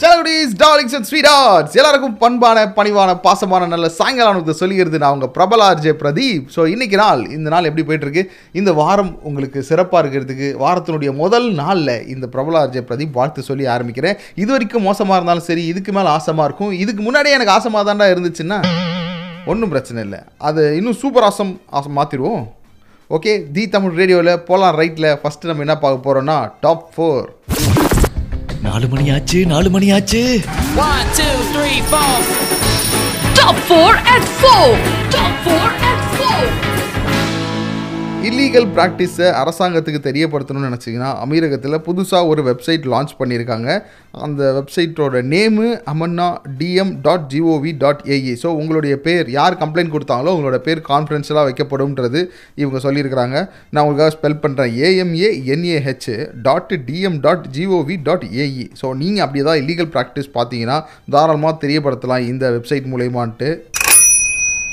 செலகுடிஸ் darlings and sweet எல்லாருக்கும் பண்பான பணிவான பாசமான நல்ல சாயங்காலம் சொல்லிக்கிறது நான் உங்கள் பிரபல ஆர்ஜே பிரதீப். ஸோ இன்றைக்கி நாள் இந்த நாள் எப்படி போயிட்டுருக்கு? இந்த வாரம் உங்களுக்கு சிறப்பாக இருக்கிறதுக்கு வாரத்தினுடைய முதல் நாளில் இந்த பிரபல ஆர்ஜே பிரதீப் வாழ்த்து சொல்லி ஆரம்பிக்கிறேன். இது வரைக்கும் மோசமாக இருந்தாலும் சரி இதுக்கு மேலே ஆசமாக இருக்கும். இதுக்கு முன்னாடியே எனக்கு ஆசமாக தாண்டா இருந்துச்சுன்னா ஒன்றும் பிரச்சனை இல்லை. அது இன்னும் சூப்பர் ஆசம் ஆசம் மாற்றிடுவோம் ஓகே தி தமிழ் ரேடியோவில் போலாம் ரைட்டில் ஃபஸ்ட்டு நம்ம என்ன பார்க்க போகிறோம்னா டாப் ஃபோர் நாலு மணி ஆச்சு நாலு மணி ஆச்சு One, two, three, four. Top 4 at 4. Illegal ப்ராக்டிஸை அரசாங்கத்துக்கு தெரியப்படுத்தணும்னு நினச்சிங்கன்னா அமீரகத்தில் புதுசாக ஒரு வெப்சைட் லான்ச் பண்ணியிருக்காங்க. அந்த வெப்சைட்டோட name Amanah TM dot GOV dot AE so உங்களுடைய பேர் யார் கம்ப்ளைண்ட் கொடுத்தாங்களோ உங்களோட பேர் கான்ஃபிடென்ஷியலாக வைக்கப்படும்ன்றது இவங்க சொல்லியிருக்கிறாங்க. நான் உங்களுக்காக ஸ்பெல் பண்ணுறேன் AMA NAH dot TM dot GOV dot AE so நீங்கள் அப்படி ஏதாவது இல்லீகல் ப்ராக்டிஸ் பார்த்தீங்கன்னா தாராளமாக தெரியப்படுத்தலாம் இந்த வெப்சைட் மூலயமான்ட்டு.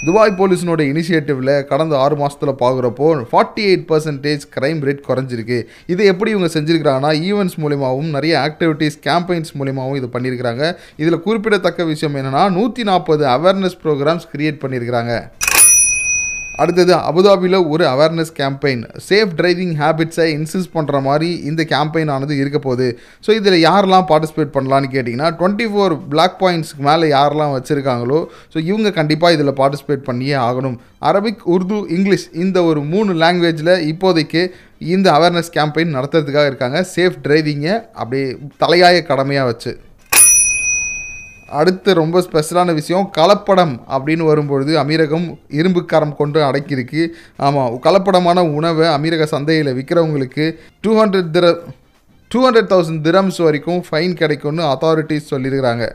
துபாய் போலீஸினோட இனிஷியேட்டிவில் கடந்த ஆறு மாதத்தில் பார்க்குறப்போ forty eight percentage crime rate குறைஞ்சிருக்கு. இதை எப்படி இவங்க செஞ்சுருக்கிறாங்கன்னா ஈவெண்ட்ஸ் மூலியமாகவும் நிறைய ஆக்டிவிட்டீஸ் கேம்பெயின்ஸ் மூலியமாகவும் இது பண்ணியிருக்கிறாங்க இதில் குறிப்பிடத்தக்க விஷயம் என்னென்னா நூற்றி நாற்பது அவேர்னஸ் ப்ரோக்ராம்ஸ் கிரியேட் பண்ணியிருக்கிறாங்க அடுத்தது அபுதாபியில் ஒரு அவேர்னஸ் கேம்பெயின் சேஃப் டிரைவிங் ஹேபிட்ஸை இன்சிஸ் பண்ணுற மாதிரி இந்த கேம்பெயின் ஆனது இருக்க போகுது. ஸோ இதில் யாரெல்லாம் பார்ட்டிசிபேட் பண்ணலான்னு கேட்டிங்கன்னா டுவெண்ட்டி ஃபோர் பிளாக் பாயிண்ட்ஸ்க்கு மேலே யாரெல்லாம் வச்சுருக்காங்களோ ஸோ இவங்க கண்டிப்பாக இதில் பார்ட்டிசிபேட் பண்ணியே ஆகணும். அரபிக் உருது இங்கிலீஷ் இந்த ஒரு மூணு லாங்குவேஜில் இப்போதைக்கு இந்த அவேர்னஸ் கேம்பெயின் நடத்துறதுக்காக இருக்காங்க. சேஃப் டிரைவிங்கை அப்படியே தலையாய கடமையாக வச்சு. அடுத்து ரொம்ப ஸ்பெஷலான விஷயம் கலப்படம் அப்படின்னு வரும்பொழுது அமீரகம் இரும்புக்காரம் கொண்டு அடக்கியிருக்கு. ஆமாம் கலப்படமான உணவை அமீரக சந்தையில் விற்கிறவங்களுக்கு டூ ஹண்ட்ரட் திர டூ ஹண்ட்ரட் தௌசண்ட் திரம்ஸ் வரைக்கும் ஃபைன் கிடைக்கும்னு அத்தாரிட்டிஸ் சொல்லியிருக்கிறாங்க.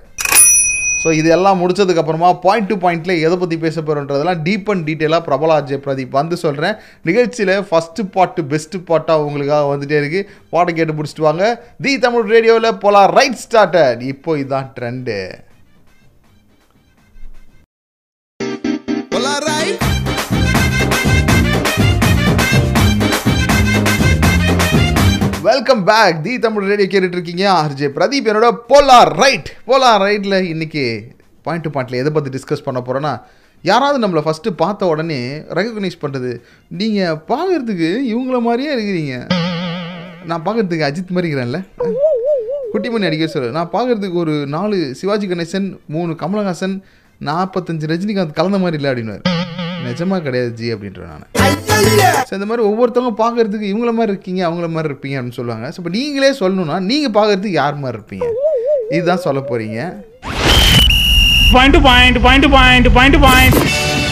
ஸோ இதெல்லாம் முடிச்சதுக்கப்புறமா பாயிண்ட் டு பாயிண்ட்டில் எதை பற்றி பேச போகிறோன்றதெல்லாம் டீப் அண்ட் டீட்டெயிலாக பிரபலா அஜய் பிரதீப் வந்து சொல்கிறேன் நிகழ்ச்சியில் ஃபஸ்ட்டு பாட்டு பெஸ்ட்டு பாட்டாக உங்களுக்காக வந்துகிட்டே இருக்குது பாட்டை கேட்டு பிடிச்சிட்டு வாங்க. தி தமிழ் ரேடியோவில் போலாம் ரைட் ஸ்டார்டட் இப்போ இதுதான் trend welcome back the Tamil radio கேட்டுட்டு இருக்கீங்க ஆர்ஜே பிரதீப் என்னோட போலார் ரைட் போலார் ரைட்டில் இன்னைக்கு பாயிண்ட் டு பாயிண்ட்டில் எதை பற்றி டிஸ்கஸ் பண்ண போகிறோன்னா யாராவது நம்மளை ஃபஸ்ட்டு பார்த்த உடனே ரெகக்னைஸ் பண்ணுறது நீங்கள் பார்க்கறதுக்கு இவங்கள மாதிரியே இருக்கிறீங்க. நான் பார்க்கறதுக்கு அஜித் மாதிரி இருக்கிறேன்ல. குட்டிமணி அடிக்க சொல்லு நான் பார்க்கறதுக்கு ஒரு நாலு சிவாஜி கணேசன் மூணு கமலஹாசன் நாற்பத்தஞ்சு ரஜினிகாந்த் கலந்த மாதிரி இல்லை அப்படின்னு நிஜமாக கிடையாது ஜி அப்படின்றேன் நான். ஸோ இந்த மாதிரி ஒவ்வொருத்தவங்க பார்க்கறதுக்கு இவங்கள மாதிரி இருக்கீங்க அவங்கள மாதிரி இருப்பீங்க அப்படின்னு சொல்லுவாங்க. ஸோ இப்போ நீங்களே சொல்லணும்னா நீங்கள் பார்க்கறதுக்கு யார் மாதிரி இருப்பீங்க? இதுதான் சொல்ல போகிறீங்க to point, point to point.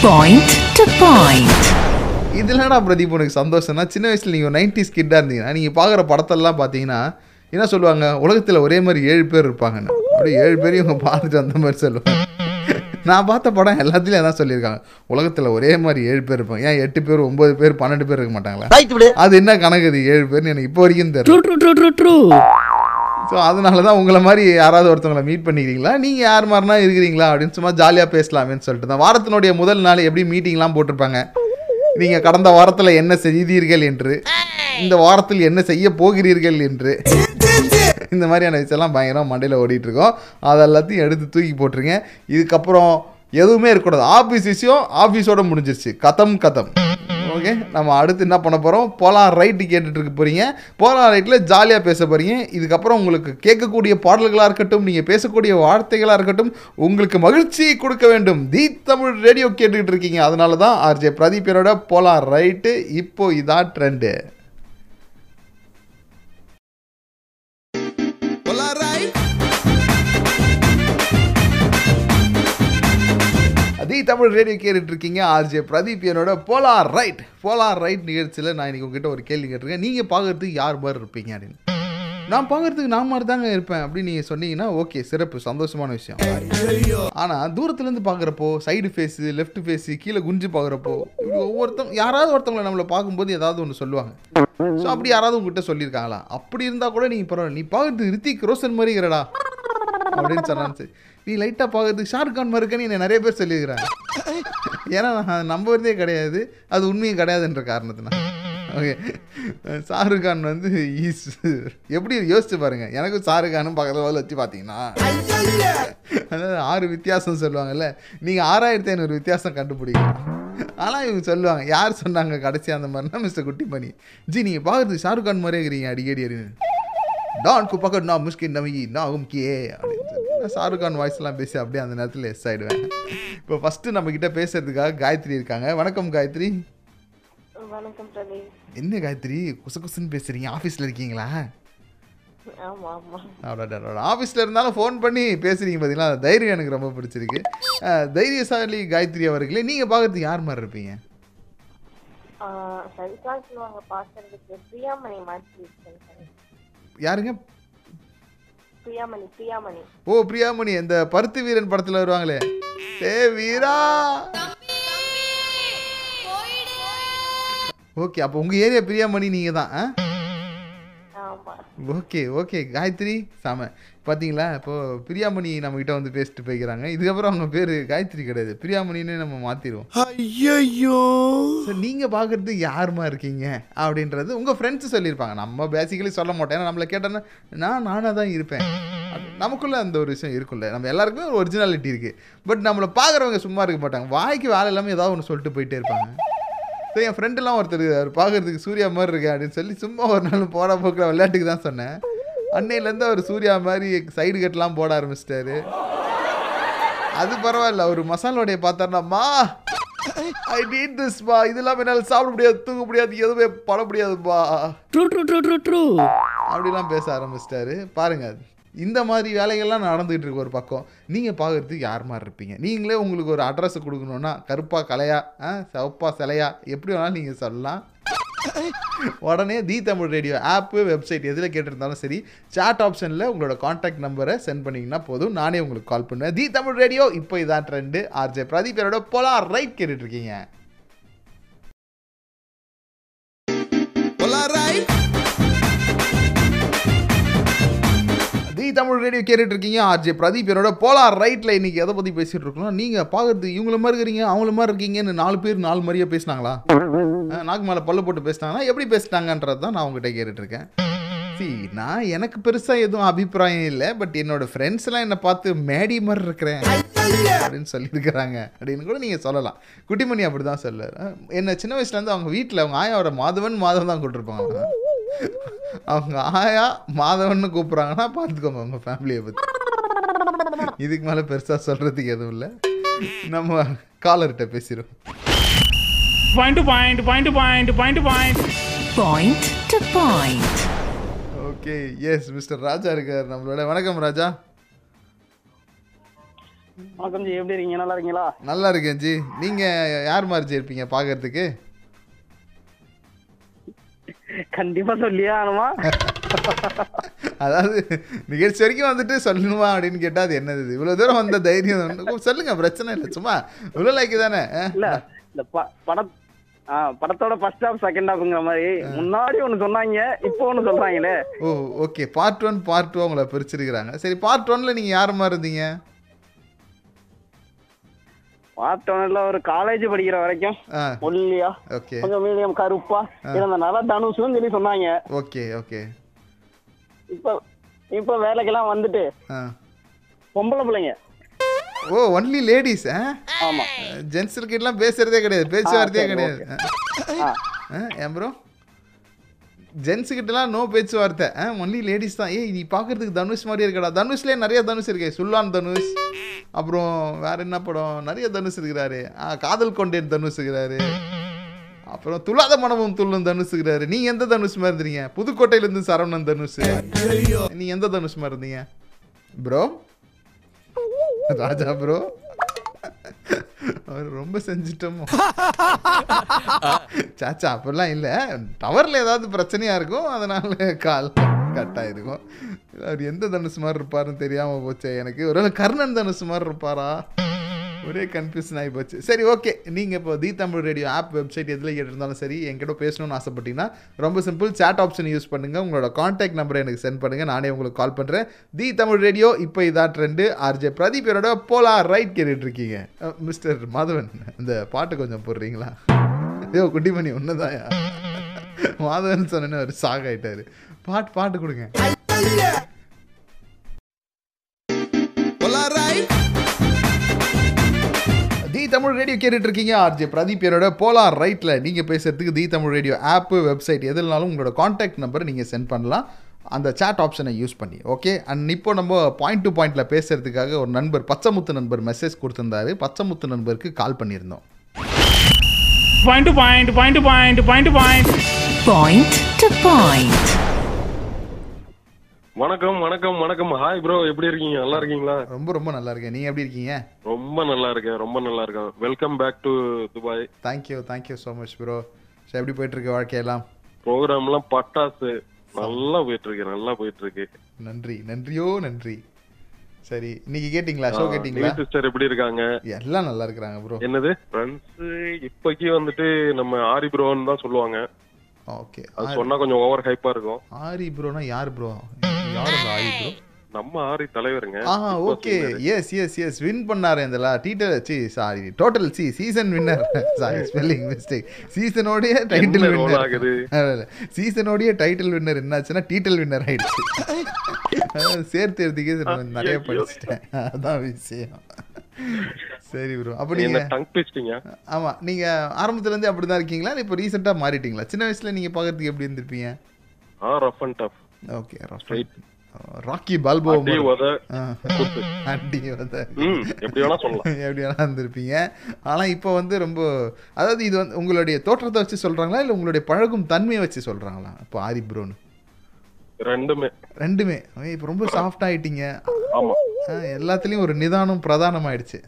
Point. To point. இதுலடா Pradeep உனக்கு சந்தோஷம்னா? சின்ன வயசில் நீங்கள் நைன்டி ஸ்கிட்டாக இருந்தீங்கன்னா நீங்கள் பார்க்குற படத்தெல்லாம் பார்த்தீங்கன்னா என்ன சொல்லுவாங்க? உலகத்தில் ஒரே மாதிரி ஏழு பேர் இருப்பாங்கன்னு. அப்படியே ஏழு பேரையும் இவங்க பார்த்துட்டு அந்த மாதிரி சொல்லுவாங்க. நான் பார்த்த படம் எல்லாத்துலேயும் அதான் சொல்லியிருக்காங்க. உலகத்தில் ஒரே மாதிரி ஏழு பேர் இருப்பாங்க. ஏன் எட்டு பேர் ஒம்பது பேர் பன்னெண்டு பேர் இருக்க மாட்டாங்களா? அது என்ன கணக்கு இது? ஏழு பேர்னு எனக்கு இப்போ வரைக்கும் ட்ரூ ஸோ அதனால தான் உங்களை மாதிரி யாராவது ஒருத்தவங்களை மீட் பண்ணிக்கிறீங்களா? நீங்கள் யார் மாதிரினா இருக்கிறீங்களா? அப்படின்னு சும்மா ஜாலியாக பேசலாமேன்னு சொல்லிட்டு தான். வாரத்தினுடைய முதல் நாள் எப்படி மீட்டிங்லாம் போட்டிருப்பாங்க? நீங்கள் கடந்த வாரத்தில் என்ன செய்தீர்கள் என்று இந்த வாரத்தில் என்ன செய்ய போகிறீர்கள் என்று. இந்த மாதிரியான விஷயம்லாம் பயங்கரமாக மண்டையில் ஓடிட்டு இருக்கோம் அது எல்லாத்தையும் எடுத்து தூக்கி போட்டுருங்க. இதுக்கப்புறம் எதுவுமே இருக்கக்கூடாது. ஆஃபீஸ் விஷயம் ஆஃபீஸோட முடிஞ்சிருச்சு. கதம் கதம். ஓகே நம்ம அடுத்து என்ன பண்ண போகிறோம் போலாம் ரைட்டு கேட்டுட்டு இருக்க போகிறீங்க போலாம் ரைட்டில் ஜாலியாக பேச போகிறீங்க இதுக்கப்புறம் உங்களுக்கு கேட்கக்கூடிய பாடல்களாக இருக்கட்டும் நீங்கள் பேசக்கூடிய வார்த்தைகளாக இருக்கட்டும் உங்களுக்கு மகிழ்ச்சி கொடுக்க வேண்டும். தி தமிழ் ரேடியோ கேட்டுக்கிட்டு இருக்கீங்க. அதனால தான் ஆர்ஜே பிரதீப்பரோட போலாம் ரைட்டு இப்போ இதான் ட்ரெண்டு தமிழ் ரேடியோ கேட்டுட்டு இருக்கீங்க ஆர்ஜே பிரதீப் என்னோட போலார் ரைட் போலார் ரைட் நிகழ்ச்சியில் நான் இன்னைக்கு உங்ககிட்ட ஒரு கேள்வி கேட்டிருக்கேன். நீங்கள் பார்க்குறதுக்கு யார் மாதிரி இருப்பீங்க அப்படின்னு. நான் பார்க்குறதுக்கு நான் மாதிரி தாங்க இருப்பேன் அப்படின்னு நீங்கள் சொன்னீங்கன்னா ஓகே சிறப்பு சந்தோஷமான விஷயம். ஆனால் தூரத்துலேருந்து பார்க்குறப்போ சைடு ஃபேஸு லெஃப்ட் ஃபேஸு கீழே குஞ்சு பார்க்குறப்போ இப்படி ஒவ்வொருத்தவங்க யாராவது ஒருத்தவங்களை நம்மளை பார்க்கும்போது ஏதாவது ஒன்று சொல்லுவாங்க. ஸோ அப்படி யாராவது உங்ககிட்ட சொல்லியிருக்காங்களா? அப்படி இருந்தால் கூட நீங்கள் பரவாயில்ல. நீ பார்க்குறது ரித்திக் ரோஷன் மாதிரி இருக்கிறடா அப்படின்னு சொன்னான்னு சரி. நீ லைட்டாக பார்க்கறதுக்கு ஷாருக் கான் மறுக்கன்னு என்னை நிறைய பேர் சொல்லியிருக்கிறாங்க. ஏன்னா நான் நம்புறதே கிடையாது. அது உண்மையும் கிடையாதுன்ற காரணத்தினால. ஓகே ஷாருக் கான் வந்து ஈஸ் எப்படி யோசிச்சு பாருங்க. எனக்கும் ஷாருக் கானும் பக்கத்தில் வச்சு பார்த்தீங்கன்னா அதாவது ஆறு வித்தியாசம் சொல்லுவாங்கல்ல. நீங்கள் ஆறாயிரத்தி ஐநூறு வித்தியாசம் கண்டுபிடிக்கலாம் ஆனால் இவங்க சொல்லுவாங்க யார் சொன்னாங்க கடைசி அந்த மாதிரினா மிஸ்டர் குட்டி பண்ணி ஜி நீங்கள் பார்க்குறது ஷாருக் கான் மாதிரியே இருக்கிறீங்க அடிக்கடி அப்படின்னு. டான் கு பக்கட் நான் முஸ்கின் நவி நான் உம்கியே அப்படின்னு சொல்லி நான் ஷாருக் கான் வாய்ஸ்லாம் பேசி அப்படியே அந்த நேரத்தில் எஸ் ஆகிடுவேன் இப்போ ஃபஸ்ட்டு நம்மக்கிட்ட பேசுறதுக்காக காயத்ரி இருக்காங்க. வணக்கம் காயத்ரி. வணக்கம் என்ன காயத்ரி? குசு குசுன்னு பேசுகிறீங்க ஆஃபீஸில் இருக்கீங்களா? ஆஃபீஸில் இருந்தாலும் ஃபோன் பண்ணி பேசுகிறீங்க பார்த்தீங்களா அந்த தைரியம் எனக்கு ரொம்ப பிடிச்சிருக்கு. தைரியசாலி காயத்ரி அவர்களே நீங்கள் பார்க்கறதுக்கு யார் மாதிரி இருப்பீங்க? சரிதான் சொல்லுவாங்க பாக்குறதுக்கு பிரியாமணி மாதிரி. யாருங்க? பிரியாமணி பிரியாமணி. ஓ பிரியாமணி இந்த பருத்தி வீரன் படத்தில் வருவாங்களே. ஏ வீரா! ஓகே அப்போ உங்கள் ஏரியா பிரியாமணி நீங்கள் தான் ஓகே ஓகே. காயத்ரி சாம. பார்த்தீங்களா இப்போது பிரியாமணி நம்மக்கிட்ட வந்து பேசிட்டு போய்க்கிறாங்க. இதுக்கப்புறம் அவங்க பேர் காயத்ரி கிடையாது. பிரியாமணின்னு நம்ம மாற்றிடுவோம் ஐயோ சார் நீங்கள் பார்க்குறது யாருமா இருக்கீங்க? அப்படின்றது உங்கள் ஃப்ரெண்ட்ஸ் சொல்லியிருப்பாங்க. நம்ம பேசிக்கலி சொல்ல மாட்டோம். ஏன்னா நம்மளை கேட்டோன்னா நான் நானாக தான் இருப்பேன். நமக்குள்ள அந்த ஒரு விஷயம் இருக்குல்ல நம்ம எல்லாருக்குமே ஒரு ஒரிஜினாலிட்டி இருக்குது பட் நம்மளை பார்க்குறவங்க சும்மா இருக்க மாட்டாங்க. வாய்க்கு வேலை இல்லாமல் ஏதாவது ஒன்று சொல்லிட்டு போயிட்டே இருப்பாங்க. ஸோ என் ஃப்ரெண்டெல்லாம் ஒருத்தர் அவர் பார்க்குறதுக்கு சூர்யா மாதிரி இருக்கு அப்படின்னு சொல்லி சும்மா ஒரு நாள் போட போக்கில் விளையாட்டுக்கு தான் சொன்னேன். அன்னையிலேருந்து அவர் சூர்யா மாதிரி சைடு கட்டெலாம் போட ஆரம்பிச்சிட்டாரு. அது பரவாயில்ல அவர் மசால் வடையை பார்த்தாருனாம்மா ஐ நீட் திஸ் பா இதெல்லாம் என்னால் சாப்பிட முடியாது தூங்க முடியாது எதுவுமே பண்ண முடியாதுப்பா true true true true true அப்படிலாம் பேச ஆரம்பிச்சிட்டாரு. பாருங்க இந்த மாதிரி வேலைகள்லாம் நடந்துகிட்டு இருக்கு ஒரு பக்கம். நீங்கள் பார்க்குறதுக்கு யார் மாதிரி இருப்பீங்க? நீங்களே உங்களுக்கு ஒரு அட்ரஸ் கொடுக்கணுன்னா கருப்பா கலையா ஆ சிவப்பா சிலையா எப்படி வேணாலும் நீங்கள் சொல்லலாம். உடனே the Tamil radio app website எதில் கேட்டிருந்தாலும் சரி சாட் ஆப்ஷனில் உங்களோட காண்டாக்ட் நம்பரை சென்ட் பண்ணிங்கன்னா போதும். நானே உங்களுக்கு கால் பண்ணுவேன். தி தமிழ் ரேடியோ இப்போ இதான் ட்ரெண்டு ஆர்ஜே பிரதீப் என்னோட போலாம் ரைட் கேட்டுட்ருக்கீங்க தமிழ் ரேடியோ கேட்டுட்டு இருக்கீங்க ஆர்ஜே பிரதீப் என்னோட போலார் ரைட்டில் இன்னைக்கு எதை பற்றி பேசிட்டு இருக்கோம் நீங்கள் பார்க்குறது இவங்கள மாதிரி இருக்கிறீங்க அவங்கள மாதிரி இருக்கீங்கன்னு நாலு பேர் நாலு மாதிரியே பேசினாங்களா? நாக்கு மேலே பல்லு போட்டு பேசினாங்கன்னா எப்படி பேசிட்டாங்கன்றது தான் நான் உங்ககிட்ட கேட்டுட்டு இருக்கேன் சி நான் எனக்கு பெருசாக எதுவும் அபிப்பிராயம் இல்லை பட் என்னோட ஃப்ரெண்ட்ஸ்லாம் என்னை பார்த்து மேடி மாதிரி இருக்கிறேன் அப்படின்னு சொல்லியிருக்கிறாங்க. அப்படின்னு கூட நீங்கள் சொல்லலாம். குட்டிமணி அப்படி தான் சொல்லுற என்ன சின்ன வயசுலேருந்து அவங்க வீட்டில் அவங்க ஆயாவோட மாதவன் மாதவன் தான் கூட்டிருப்பாங்க. அவங்க ஆயா மாதவன்னு கூப்பிட்றாங்கன்னா பார்த்துக்கோங்க உங்கள் ஃபேமிலியை பற்றி இதுக்கு மேலே பெருசாக சொல்கிறதுக்கு எதுவும் இல்லை. நம்ம காலர்கிட்ட பேசிடுவோம். Point to point, point to point. Point to point. Okay yes mister Raja இருக்கார் நம்மளோட. வணக்கம் ராஜா. வணக்கம் ஜி எப்படி இருக்கீங்க? நல்லா இருக்கீங்களா? நல்லா இருக்கேன் ஜி. நீங்கள் யார் மாதிரி ஜி இருப்பீங்க பார்க்கறதுக்கு? கண்டிப்பா சொல்லியே ஆகணுமா? அதாவது நிகழ்ச்சி வரைக்கும் வந்துட்டு சொல்லணுமா அப்படின்னு கேட்டால் அது என்னது இது? இவ்வளோ தூரம் வந்த தைரியம். சொல்லுங்க பிரச்சனை இல்லை சும்மா இவ்வளோ லைக்கு தானே? இல்ல இந்த படம் படத்தோட ஃபர்ஸ்ட் ஹாஃப் செகண்ட் ஹாஃப்ங்கிற மாதிரி முன்னாடி ஒண்ணு சொன்னாங்க இப்போ ஒண்ணு சொல்றாங்களே. ஓ okay part one part two உங்களை பிரிச்சிருக்கிறாங்க. சரி பார்ட் ஒன்ல நீங்கள் யார் மாதிரி இருந்தீங்க? பார்த்தோம்ல ஒரு காலேஜ் படிக்கிற வரைக்கும் ஒல்லியா கொஞ்சம் மீடியம் கருப்பா இருந்தனால தனுஷ்னு சொல்லி சொன்னாங்க. ஓகே ஓகே இப்போ இப்போ வேலைக்கெல்லாம் வந்துட்டு பொம்பளை பிள்ளைங்க. ஓ ஒன்லி லேடிஸ் ஆமா. ஜென்ஸ் கிட்டலாம் பேசுறதே கிடையாது பேச்சுவார்த்தையே கிடையாது. ஏன் ப்ரோ ஜென்ஸ் கிட்டலாம் நோ பேச்சுவார்த்தை ஒன்லி லேடிஸ் தான். ஏய் நீ பார்க்கறதுக்கு தனுஷ் மாதிரியே இருக்கடா. தனுஷ்லேயே நிறைய தனுஷ் இருக்கே சுல்லான் தனுஷ். அப்புறம் வேற என்ன படம்? நிறைய தனுஷ் இருக்கிறாரு. காதல் கொண்டேன் தனுஷ் இருக்கிறாரு. அப்புறம் துளாத மனமும் துள்ளும் தனுஷ் நீ எந்த தனுஷ் மாதிரி இருந்தீங்க? புதுக்கோட்டையிலேருந்து சரவணன் தனுஷ். நீ எந்த தனுஷ் மாதிரி இருந்தீங்க? ப்ரோ? ராஜா ப்ரோ? அவர் ரொம்ப செஞ்சிட்டோமோ? சாச்சா அப்படிலாம் இல்லை. டவரில் ஏதாவது பிரச்சனையாக இருக்கும் அதனால கால் கட் ஆகிருக்கும் அவர் எந்த தனுஷ் மாதிரி இருப்பாருன்னு தெரியாமல் போச்சே. எனக்கு ஒருவேளை கர்ணன் தனுஷ் மாதிரி இருப்பாரா? ஒரே கன்ஃபியூஷன் ஆகி போச்சு. சரி ஓகே நீங்கள் இப்போ the Tamil radio app website எதில் கேட்டிருந்தாலும் சரி என்கிட்ட பேசணும்னு ஆசைப்பட்டீங்கன்னா ரொம்ப சிம்பிள் சேட் ஆப்ஷன் யூஸ் பண்ணுங்கள் உங்களோட காண்டாக்ட் நம்பரை எனக்கு சென்ட் பண்ணுங்கள் நானே உங்களுக்கு கால் பண்ணுறேன் தி தமிழ் ரேடியோ இப்போ இதான் ட்ரெண்டு ஆர்ஜே பிரதீப் என்னோட போலா ரைட் கேட்டுட்ருக்கீங்க மிஸ்டர் மாதவன் இந்த பாட்டு கொஞ்சம் போடுறீங்களா? ஐயோ குட்டிமணி ஒன்றுதான் மாதவன் சொன்னேன்னு ஒரு சாக் ஆகிட்டார் பாட்டு பாட்டு கொடுங்க. தி தமிழ் ரேடியோ கேட்டுட்டு இருக்கீங்க ஆர்ஜே பிரதீப் என்னோட போலார் ரைட்டில் நீங்கள் பேசுறதுக்கு the Tamil radio app website எதுனாலும் உங்களோட காண்டாக்ட் நம்பர் நீங்கள் சென்ட் பண்ணலாம். அந்த chat ஆப்ஷனை யூஸ் பண்ணி ஓகே அண்ட் இப்போ நம்ம பாயிண்ட் டு பாயிண்டில் பேசுறதுக்காக ஒரு நண்பர் பச்சைமுத்து நண்பர் மெசேஜ் கொடுத்துருந்தாரு. பச்சைமுத்து நண்பருக்கு கால் பண்ணியிருந்தோம். Point point point point point point Point to point. வணக்கம் வணக்கம் வணக்கம். ஹாய் ப்ரோ எப்படி இருக்கீங்க? நல்லா இருக்கீங்களா? ரொம்ப ரொம்ப நல்லா இருக்கேன். நீங்கள் எப்படி இருக்கீங்க? ரொம்ப நல்லா இருக்கேன் ரொம்ப நல்லா இருக்கேன். Welcome back to Dubai thank you thank you so much bro so எப்படி போயிட்டு இருக்கு வாழ்க்கையெல்லாம் ப்ரோக்ராம்லாம் பட்டாசு. நல்லா போயிட்டு இருக்கு நல்லா போயிட்டு இருக்கு நன்றி நன்றியோ நன்றி. சரி இன்னைக்கு கேட்டிங்களா? ஷோ கேட்டிங்களா? சிஸ்டர் எப்படி இருக்காங்க? எல்லாம் நல்லா இருக்கிறாங்க ப்ரோ என்னது? ஃப்ரெண்ட்ஸ் இப்போக்கி வந்துட்டு நம்ம ஆரி ப்ரோன்னு தான் சொல்லுவாங்க. ஓகே அது சொன்னா கொஞ்சம் ஓவர் ஹைப்பா இருக்கும். ஆரி ப்ரோனா யார் ப்ரோ? யார் ஆரி ப்ரோ? நம்ம ஆரி தலைவருங்க. ஆ okay. Yes yes yes win பண்ணாரு இந்த டீட்டல் சி sorry total C season winner sorry spelling mistake சீசனோடைய title winner ஆகுது? சீசனோடைய டைட்டில் வின்னர் என்னாச்சுன்னா டீட்டல் வின்னர் ஆயிடுச்சு. சேர்த்து எழுதிக்கே நிறைய. படிச்சிட்டேன். அதான் விஷயம். சரி ப்ரோ அப்ப நீங்க ஆமா நீங்க ஆரம்பத்துல இருந்து அப்படிதான் இருக்கீங்களா? இப்போ ரீசெண்டா மாறிட்டீங்களா? சின்ன வயசுல நீங்க பாக்குறதுக்கு எப்படி இருந்திருப்பீங்க? ஆ rough and tough okay Right. Rocky Balboa அடி எப்படி வேணா சொல்லலாம். எப்படி வேணா இருந்திருப்பீங்க. ஆனா இப்போ வந்து ரொம்ப அதாவது இது வந்து உங்களுடைய தோற்றத்தை வச்சு சொல்றாங்களா? இல்ல உங்களுடைய பழகும் தன்மையை வச்சு சொல்றாங்களா? இப்போ ஆரி ப்ரோன்னு. ரெண்டுமே. ரெண்டுமே. இப்போ ரொம்ப சாஃப்ட் ஆயிட்டீங்க. ஆமா. எல்லாத்துலயும் ஒரு நிதானம் பிரதானம் ஆயிடுச்சு?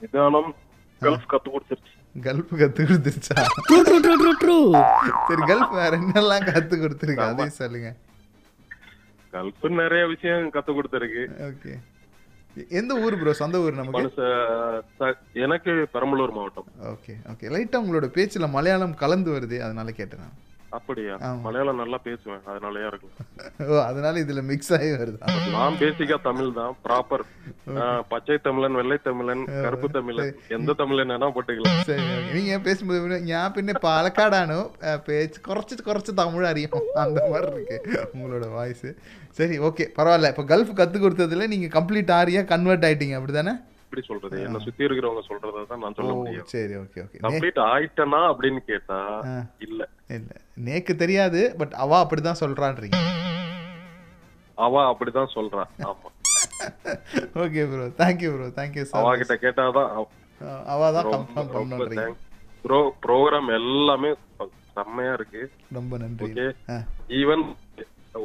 நிதானம் கல்ஃப் கத்து கொடுத்துருச்சு. கல்ஃப் கத்து கொடுத்துருச்சா? True, true, true, true, true. சரி கல்ஃப் வேற என்னெல்லாம் கத்து கொடுத்துருக்கு? அதையும் சொல்லுங்க. கல்ஃப் நிறைய விஷயம் கத்து கொடுத்துருக்கு. ஓகே எந்த ஊர் ப்ரோ சொந்த ஊர் நமக்கு? எனக்கு பெரம்பலூர் மாவட்டம். ஓகே ஓகே லைட்டா உங்களோட பேச்சுல மலையாளம் கலந்து வருது அதனால கேட்டேன். அப்படியா ஆமா. மலையாளம் நல்லா பேசுவேன் அதனாலயா இருக்கும் ஓ அதனால இதுல மிக்ஸ் ஆகி வருதா நான் பேசிக்கா தமிழ் தான் ப்ராப்பர் பச்சை தமிழன் வெள்ளை தமிழன் கருப்பு தமிழன் எந்த தமிழன் வேணா போட்டுக்கலாம் சரி okay. நீங்க பேசும்போது പിന്നെ ഞാൻ പിന്നെ പാലക്കാടാണ് ഏ, പേച്ച് കുറച്ച് കുറച്ച് തമിഴ് അറിയും அந்த மாதிரி இருக்கு உங்களோட வாய்ஸ் சரி ஓகே பரவாயில்ல இப்போ கல்ஃப் கத்து கொடுத்ததுல நீங்க கம்ப்ளீட் ஆரியா கன்வெர்ட் ஆயிட்டீங்க அப்படிதானே எப்படி சொல்றது என்ன சுத்தி இருக்கிறவங்க சொல்றதை தான் நான் ஓ சொல்ல முடியும் சரி ஓகே ஓகே கம்ப்ளீட் ஆயிட்டனா அப்படின்னு கேட்டா ஆ. இல்ல இல்ல நேக்கு தெரியாது பட் அவ அப்படிதான் சொல்றான்றீங்க. அவ அப்படிதான் சொல்றா ஆமா. Okay bro thank you bro thank you அவ சார் கிட்ட கேட்டாதான் அவ தான் கன்ஃபார்ம் பண்ணுன்றீங்க ப்ரோ ப்ரோக்ராம் எல்லாமே செம்மையா இருக்கு. ரொம்ப நன்றி. ஓகே ஈவன்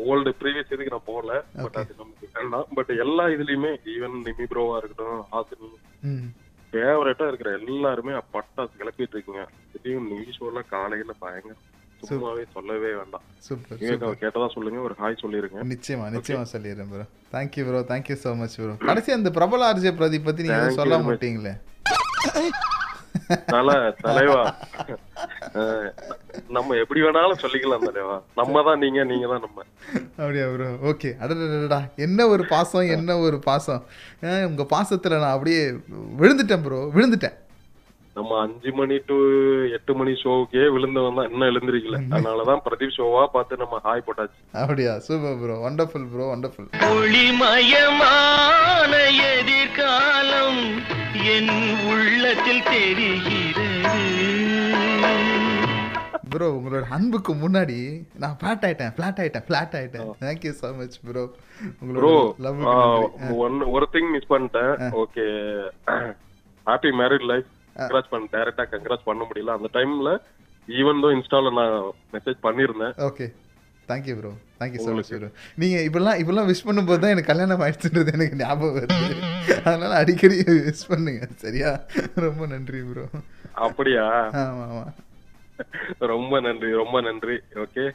ஓல்டு ப்ரீவியஸ் இதுக்கு நான் போகல பட் அது நமக்கு வேண்டாம். பட் எல்லா இதுலயுமே ஈவன் நிமி ப்ரோவா இருக்கட்டும் ஹாசினி ம். ஃபேவரட்டா இருக்கிற எல்லாருமே பட்டாசு கிளப்பிட்டு இருக்கீங்க. திடீர்னு நியூ ஷோலாம் காலையில பயங்கர சும்மாவே சொல்லவே வேண்டாம். சூப்பர் கேட்டதா சொல்லுங்க ஒரு ஹாய் சொல்லிருங்க. நிச்சயமா நிச்சயமா சொல்லிடுறேன் bro thank you bro thank you so much bro கடைசி அந்த பிரபல ஆர்ஜே பிரதீப் பத்தி நீங்க எதுவும் Thank you சொல்ல. மாட்டீங்களே? தல தலைவா. நம்ம எப்படி வேணாலும் சொல்லிக்கலாம் தலைவா. நம்ம தான் நீங்க நீங்க தான் நம்ம. அப்படியா ப்ரோ ஓகே அடடடடா என்ன ஒரு பாசம் என்ன ஒரு பாசம். உங்க பாசத்துல நான் அப்படியே விழுந்துட்டேன் ப்ரோ விழுந்துட்டேன். நம்ம அஞ்சு மணி டு எட்டு மணி ஷோவுக்கே விழுந்தவன் தான். இன்னும் எழுந்திருக்கல. அதனாலதான் பிரதீப் ஷோவா பார்த்து நம்ம ஹாய் போட்டாச்சு. அப்படியா? Super bro wonderful bro wonderful ஒளிமயமான எதிர்காலம் என் உள்ளத்தில் தெரிகிறது. ப்ரோ உங்களோட அன்புக்கு முன்னாடி நான் ஃபிளாட் ஆயிட்டேன் ஃபிளாட் ஆயிட்டேன் ஃபிளாட் ஆயிட்டேன். Thank you so much bro bro one ஒரு திங் மிஸ் பண்ணிட்டேன். Okay happy married life congrats பண்ண. டைரக்டா கங்க்ராச் பண்ண முடியல. அந்த டைம்ல ஈவன் தோ இன்ஸ்டால நான் மெசேஜ் பண்ணிருந்தேன். Okay thank you bro thank you so much bro நீங்கள் இப்படிலாம் இப்படிலாம் விஷ் பண்ணும்போது தான் எனக்கு கல்யாணம் ஆயிடுச்சுன்றது எனக்கு ஞாபகம் வருது. அதனால அடிக்கடி விஷ் பண்ணுங்க. சரியா? ரொம்ப நன்றி ப்ரோ அப்படியா? ஆமாம் ஆமாம் ரொம்ப நன்றி ரொம்ப நன்றி. Okay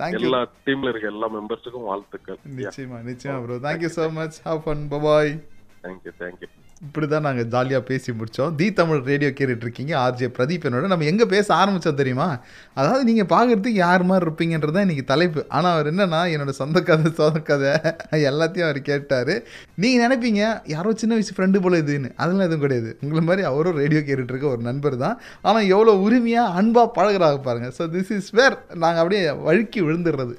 Thank you. எல்லா டீம்ல இருக்க எல்லா மெம்பர்ஸுக்கும் வாழ்த்துக்கள். நிச்சயமா நிச்சயமா bro thank you so much have fun bye bye thank you thank you இப்படி தான் நாங்கள் ஜாலியாக பேசி முடித்தோம் தி தமிழ் ரேடியோ கேட்டுட்ருக்கீங்க. ஆர்ஜே பிரதீப் என்னோட நம்ம எங்கே பேச ஆரம்பித்தோம் தெரியுமா? அதாவது நீங்கள் பார்க்குறதுக்கு யார் மாதிரி இருப்பீங்கன்றது தான் இன்றைக்கி தலைப்பு. ஆனால் அவர் என்னென்னா என்னோடய சொந்த கதை சொந்த கதை எல்லாத்தையும் அவர் கேட்டார். நீங்கள் நினைப்பீங்க யாரோ சின்ன வயசு ஃப்ரெண்டு போல இதுன்னு. அதெல்லாம் எதுவும் கிடையாது. உங்களை மாதிரி அவரும் ரேடியோ கேட்டுட்ருக்க ஒரு நண்பர் தான். ஆனால் எவ்வளோ உரிமையாக அன்பாக பழகுறாங்க பாருங்கள் ஸோ திஸ் இஸ் வேர் நாங்கள் அப்படியே வழுக்கி விழுந்துடுறது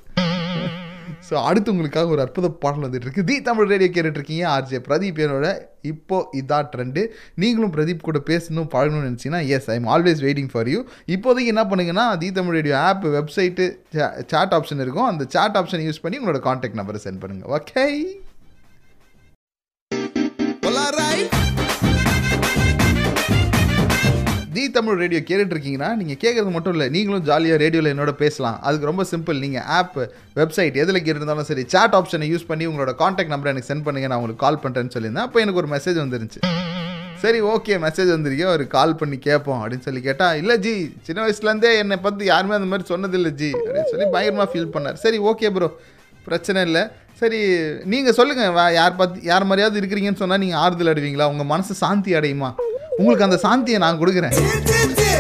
ஸோ அடுத்து உங்களுக்காக ஒரு அற்புத பாடல் வந்துட்டு இருக்கு. தி தமிழ் ரேடியோ கேட்டுட்ருக்கீங்க ஆர்ஜே பிரதீப் என்னோட இப்போ இதான் ட்ரெண்டு நீங்களும் பிரதீப் கூட பேசணும் பழகணும்னு நினச்சிங்கன்னா yes I am always waiting for you இப்போதைக்கு என்ன பண்ணுங்கன்னா the Tamil radio app website chat option இருக்கும். அந்த சாட் ஆப்ஷன் யூஸ் பண்ணி உங்களோட காண்டாக்ட் நம்பரை சென்ட் பண்ணுங்கள் ஓகே ஜி தமிழ் ரேடியோ கேட்டுட்டு இருக்கீங்கன்னா நீங்கள் கேட்குறது மட்டும் இல்லை நீங்களும் ஜாலியாக ரேடியோவில் என்னோட பேசலாம். அதுக்கு ரொம்ப சிம்பிள் நீங்கள் ஆப் வெப்சைட் எதில் கேட்டிருந்தாலும் சரி சாட் ஆப்ஷனை யூஸ் பண்ணி உங்களோட காண்டாக்ட் நம்பரை எனக்கு சென்ட் பண்ணுங்க நான் உங்களுக்கு கால் பண்ணுறேன்னு சொல்லியிருந்தேன். அப்போ எனக்கு ஒரு மெசேஜ் வந்துருந்துச்சு. சரி ஓகே மெசேஜ் வந்திருக்கே ஒரு கால் பண்ணி கேட்போம் அப்படின்னு சொல்லி கேட்டால் இல்லை ஜி சின்ன வயசுலேருந்தே என்னை பற்றி யாருமே அந்த மாதிரி சொன்னதில்லை ஜி அப்படின்னு சொல்லி பயங்கரமாக ஃபீல் பண்ணார். சரி ஓகே ப்ரோ பிரச்சனை இல்லை. சரி நீங்கள் சொல்லுங்கள் யார் பார்த்து யார் மாதிரியாவது இருக்கிறீங்கன்னு சொன்னால் நீங்கள் ஆறுதல் அடைவீங்களா? உங்கள் மனசு சாந்தி அடையுமா? உங்களுக்கு அந்த சாந்தியை நான் கொடுக்குறேன்.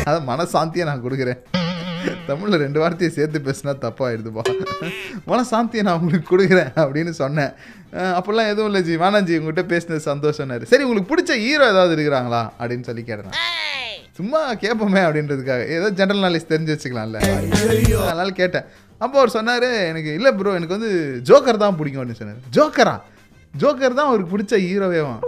அதான் மனசாந்தியை நான் கொடுக்குறேன். தமிழில் ரெண்டு வார்த்தையை சேர்த்து பேசினா தப்பாயிடுதுப்பா. மனசாந்தியை நான் உங்களுக்கு கொடுக்குறேன் அப்படின்னு சொன்னேன். அஹ் அப்போல்லாம் எதுவும் இல்லை ஜி. வேணாம் உங்கள்கிட்ட பேசினது சந்தோஷம்னாரு சரி உங்களுக்கு பிடிச்ச ஹீரோ ஏதாவது இருக்கிறாங்களா அப்படின்னு சொல்லி கேட்டேன். சும்மா கேட்போமே அப்படின்றதுக்காக. ஏதோ ஜென்ரல் நாலேஜ் தெரிஞ்சு வச்சுக்கலாம்ல. அதனால கேட்டேன். அப்போ அவர் சொன்னார் எனக்கு இல்லை ப்ரோ எனக்கு வந்து ஜோக்கர் தான் பிடிக்கும் அப்படின்னு சொன்னார். ஜோக்கரா ஜோக்கர் தான் அவருக்கு பிடிச்ச ஹீரோவேவான்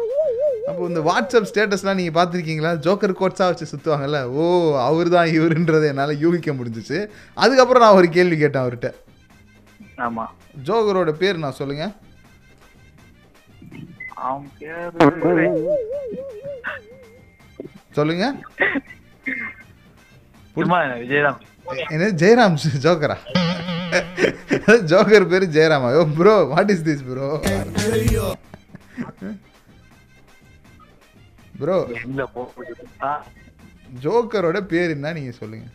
அப்போ இந்த வாட்ஸ்அப் ஸ்டேட்டஸ்லாம் நீங்கள் பார்த்துருக்கீங்களா? ஜோக்கர் கோட்ஸாக வச்சு சுற்றுவாங்கல்ல ஓ அவர் தான் இவருன்றதை என்னால் யூகிக்க முடிஞ்சிச்சு. அதுக்கப்புறம் நான் ஒரு கேள்வி கேட்டேன் அவர்கிட்ட. ஆமா. ஜோக்கரோட பேர் நான் சொல்லுங்க. சும்மா விஜயராம். என்ன ஜெயராம் ஜோக்கரா ஜோக்கர் பேர் ஜெயராமா? ஓ bro what is this bro bro ஜோக்கரோட பேர் என்ன நீங்கள் சொல்லுங்கள்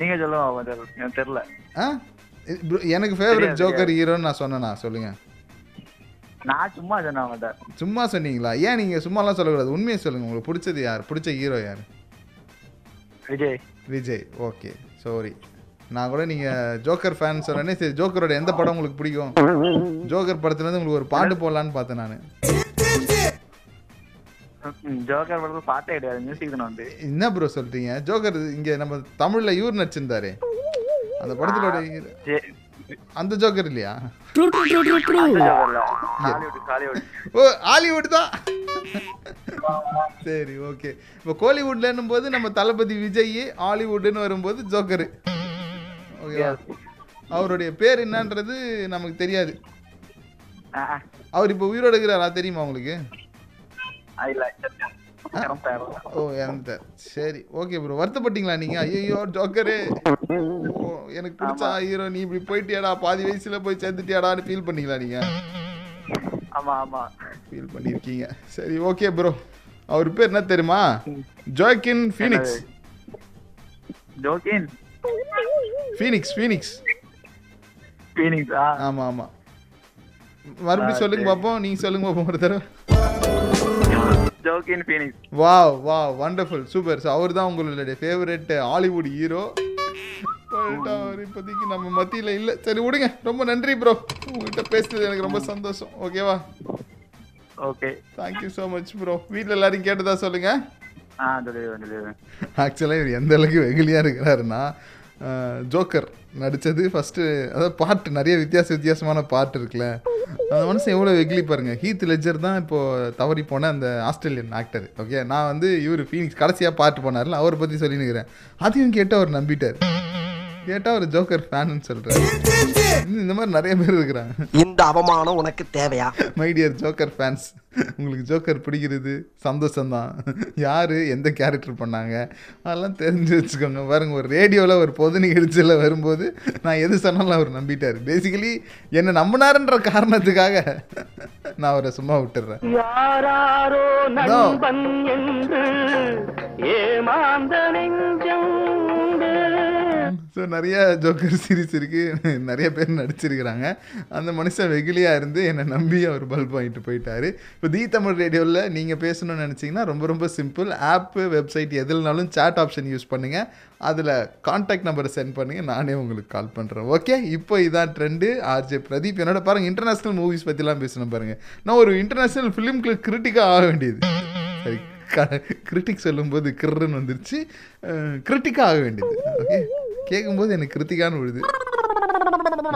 நீங்க சொல்லுங்க தெரியல. ஆ? எனக்கு ஃபேவரட் ஜோக்கர் ஹீரோன்னு நான் சொன்னேனா சொல்லுங்கள் நான் சும்மா சொன்னேன் சும்மா சொன்னீங்களா? ஏன் நீங்கள் சும்மாலாம் சொல்லக்கூடாது? உண்மையை சொல்லுங்கள் உங்களுக்கு பிடிச்சது யார்? பிடிச்ச ஹீரோ யார்? விஜய். விஜய் ஓகே சாரி நான் கூட நீங்கள் ஜோக்கர் ஃபேன் சொன்னேனே சரி ஜோக்கரோட எந்த படம் உங்களுக்கு பிடிக்கும்? ஜோக்கர் படத்துலேருந்து உங்களுக்கு ஒரு பாட்டு போடலான்னு பார்த்தேன் நான். ஜோக்கர் படத்துல பாட்டே கிடையாது மியூசிக் தானே வந்து. என்ன ப்ரோ சொல்றீங்க? ஜோக்கர் இங்கே நம்ம தமிழில் இவர் நடிச்சிருந்தாரு. அந்த படத்தோட அந்த ஜோக்கர் இல்லையா? ஓ ஹாலிவுட் தான்? சரி ஓகே இப்போ கோலிவுட்லன்னும் போது நம்ம தளபதி விஜய் ஹாலிவுட்னு வரும்போது ஜோக்கரு. ஓகேவா அவருடைய பேர் என்னன்றது நமக்கு தெரியாது. அவர் இப்போ உயிரோட இருக்கிறாரா தெரியுமா உங்களுக்கு? ஓ இறந்துட்டார் சரி. ஓகே ப்ரோ வருத்தப்பட்டீங்களா நீங்க? ஐயோ ஜோக்கரு. எனக்கு பிடிச்ச ஹீரோ நீ இப்படி போயிட்டியாடா? பாதி வயசுல போய் சேர்ந்துட்டியாடான்னு ஃபீல் பண்ணீங்களா நீங்க? ஆமா ஆமா. ஃபீல் பண்ணியிருக்கீங்க சரி ஓகே ப்ரோ அவர் பேர் என்ன தெரியுமா? Joaquin Phoenix Joaquin Phoenix Phoenix Phoenix ஆமா ஆமா. மறுபடியும் சொல்லுங்க பார்ப்போம் நீங்க சொல்லுங்க பார்ப்போம் ஒரு தடவை. ஜோக்கின் ஃபீனிக்ஸ் வா வா வண்டர்ஃபுல் சூப்பர் ஸோ அவர் தான் உங்களுடைய ஃபேவரட் ஹாலிவுட் ஹீரோ அவர் இப்போதைக்கு நம்ம மத்தியில் இல்லை. சரி விடுங்க. ரொம்ப நன்றி ப்ரோ உங்ககிட்ட பேசுனது எனக்கு ரொம்ப சந்தோஷம். ஓகேவா okay thank you so much bro வீட்டில் எல்லாரும் கேட்டதா சொல்லுங்க. ஆக்சுவலாக இவர் எந்த அளவுக்கு வெகுலியாக இருக்கிறாருன்னா ஜோக்கர் நடித்தது ஃபஸ்ட்டு அதாவது பாட்டு நிறைய வித்தியாச வித்தியாசமான பாட்டு இருக்குல்ல. அந்த மனுஷன் எவ்வளோ வெகிலி பாருங்க. ஹீத் லெஜர் தான் இப்போது தவறி போன அந்த ஆஸ்திரேலியன் ஆக்டர் ஓகே நான் வந்து இவர் ஃபீனிக்ஸ் கடைசியாக பாட்டு போனார்ல அவரை பற்றி சொல்லினுக்கிறேன். அதையும் கேட்டு அவர் நம்பிட்டார். கேட்டால் அவர் ஜோக்கர் ஃபேனுன்னு சொல்கிறார் இந்த மாதிரி நிறைய பேர் இருக்கிறாங்க. இந்த அவமானம் உனக்கு தேவையா? மை டியர் ஜோக்கர் ஃபேன்ஸ் உங்களுக்கு ஜோக்கர் பிடிக்கிறது சந்தோஷம்தான். யார் எந்த கேரக்டர் பண்ணாங்க? அதெல்லாம் தெரிஞ்சு வச்சுக்கோங்க. பாருங்க ஒரு ரேடியோவில் ஒரு பொது நிகழ்ச்சியில் வரும்போது நான் எது சொன்னாலும் அவர் நம்பிட்டார். பேசிக்கலி என்னை நம்பினாருன்ற காரணத்துக்காக நான் அவரை சும்மா என்று ஏமாந்த நெஞ்சம். ஸோ நிறைய ஜோக்கர் சீரீஸ் இருக்குது நிறைய பேர் நடிச்சிருக்கிறாங்க. அந்த மனுஷன் வெகுலியாக இருந்து என்னை நம்பி அவர் பல்ப் வாங்கிட்டு போயிட்டார். இப்போ தி தமிழ் ரேடியோவில் நீங்கள் பேசணும்னு நினச்சிங்கன்னா ரொம்ப ரொம்ப சிம்பிள் ஆப்பு வெப்சைட் எதுலனாலும் chat ஆப்ஷன் யூஸ் பண்ணுங்கள் அதில் காண்டாக்ட் நம்பரை சென்ட் பண்ணுங்கள் நானே உங்களுக்கு கால் பண்ணுறேன் ஓகே இப்போ இதான் ட்ரெண்டு ஆர்ஜே பிரதீப் என்னோட பாருங்கள் இன்டர்நேஷ்னல் மூவிஸ் பற்றிலாம் பேசணும் பாருங்கள் நான் ஒரு இன்டர்நேஷ்னல் ஃபிலிம்க்கு கிரிட்டிக்காக ஆக வேண்டியது. சரி கிரிட்டிக் சொல்லும்போது கிர்ன்னு வந்துருச்சு. கிரிட்டிக்காக ஆக வேண்டியது. ஓகே கேட்கும்போது எனக்கு கிருத்திகான்னு விழுது.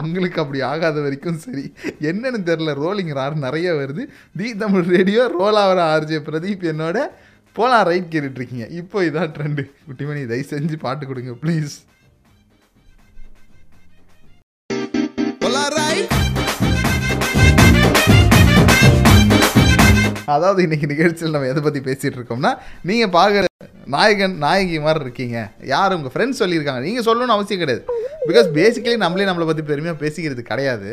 உங்களுக்கு அப்படி ஆகாத வரைக்கும் சரி. என்னன்னு தெரில ரோலிங் ரார் நிறைய வருது. தி தமிழ் ரேடியோ ரோல் ஆகிற ஆர்ஜே பிரதீப் என்னோட போலாம் ரைட் கேட்டுட்ருக்கீங்க இப்போ இதான் ட்ரெண்டு குட்டிமணி தயவு செஞ்சு பாட்டு கொடுங்க ப்ளீஸ் அதாவது இன்னைக்கு நிகழ்ச்சியில் நம்ம எதை பற்றி பேசிகிட்டு இருக்கோம்னா நீங்கள் பார்க்குற நாயகன் நாயகி மாதிரி இருக்கீங்க. யார்? உங்கள் ஃப்ரெண்ட்ஸ் சொல்லியிருக்காங்க. நீங்கள் சொல்லணும்னு அவசியம் கிடையாது. பிகாஸ் பேசிக்கலி நம்மளே நம்மளை பற்றி பெருமையாக பேசிக்கிறது கிடையாது.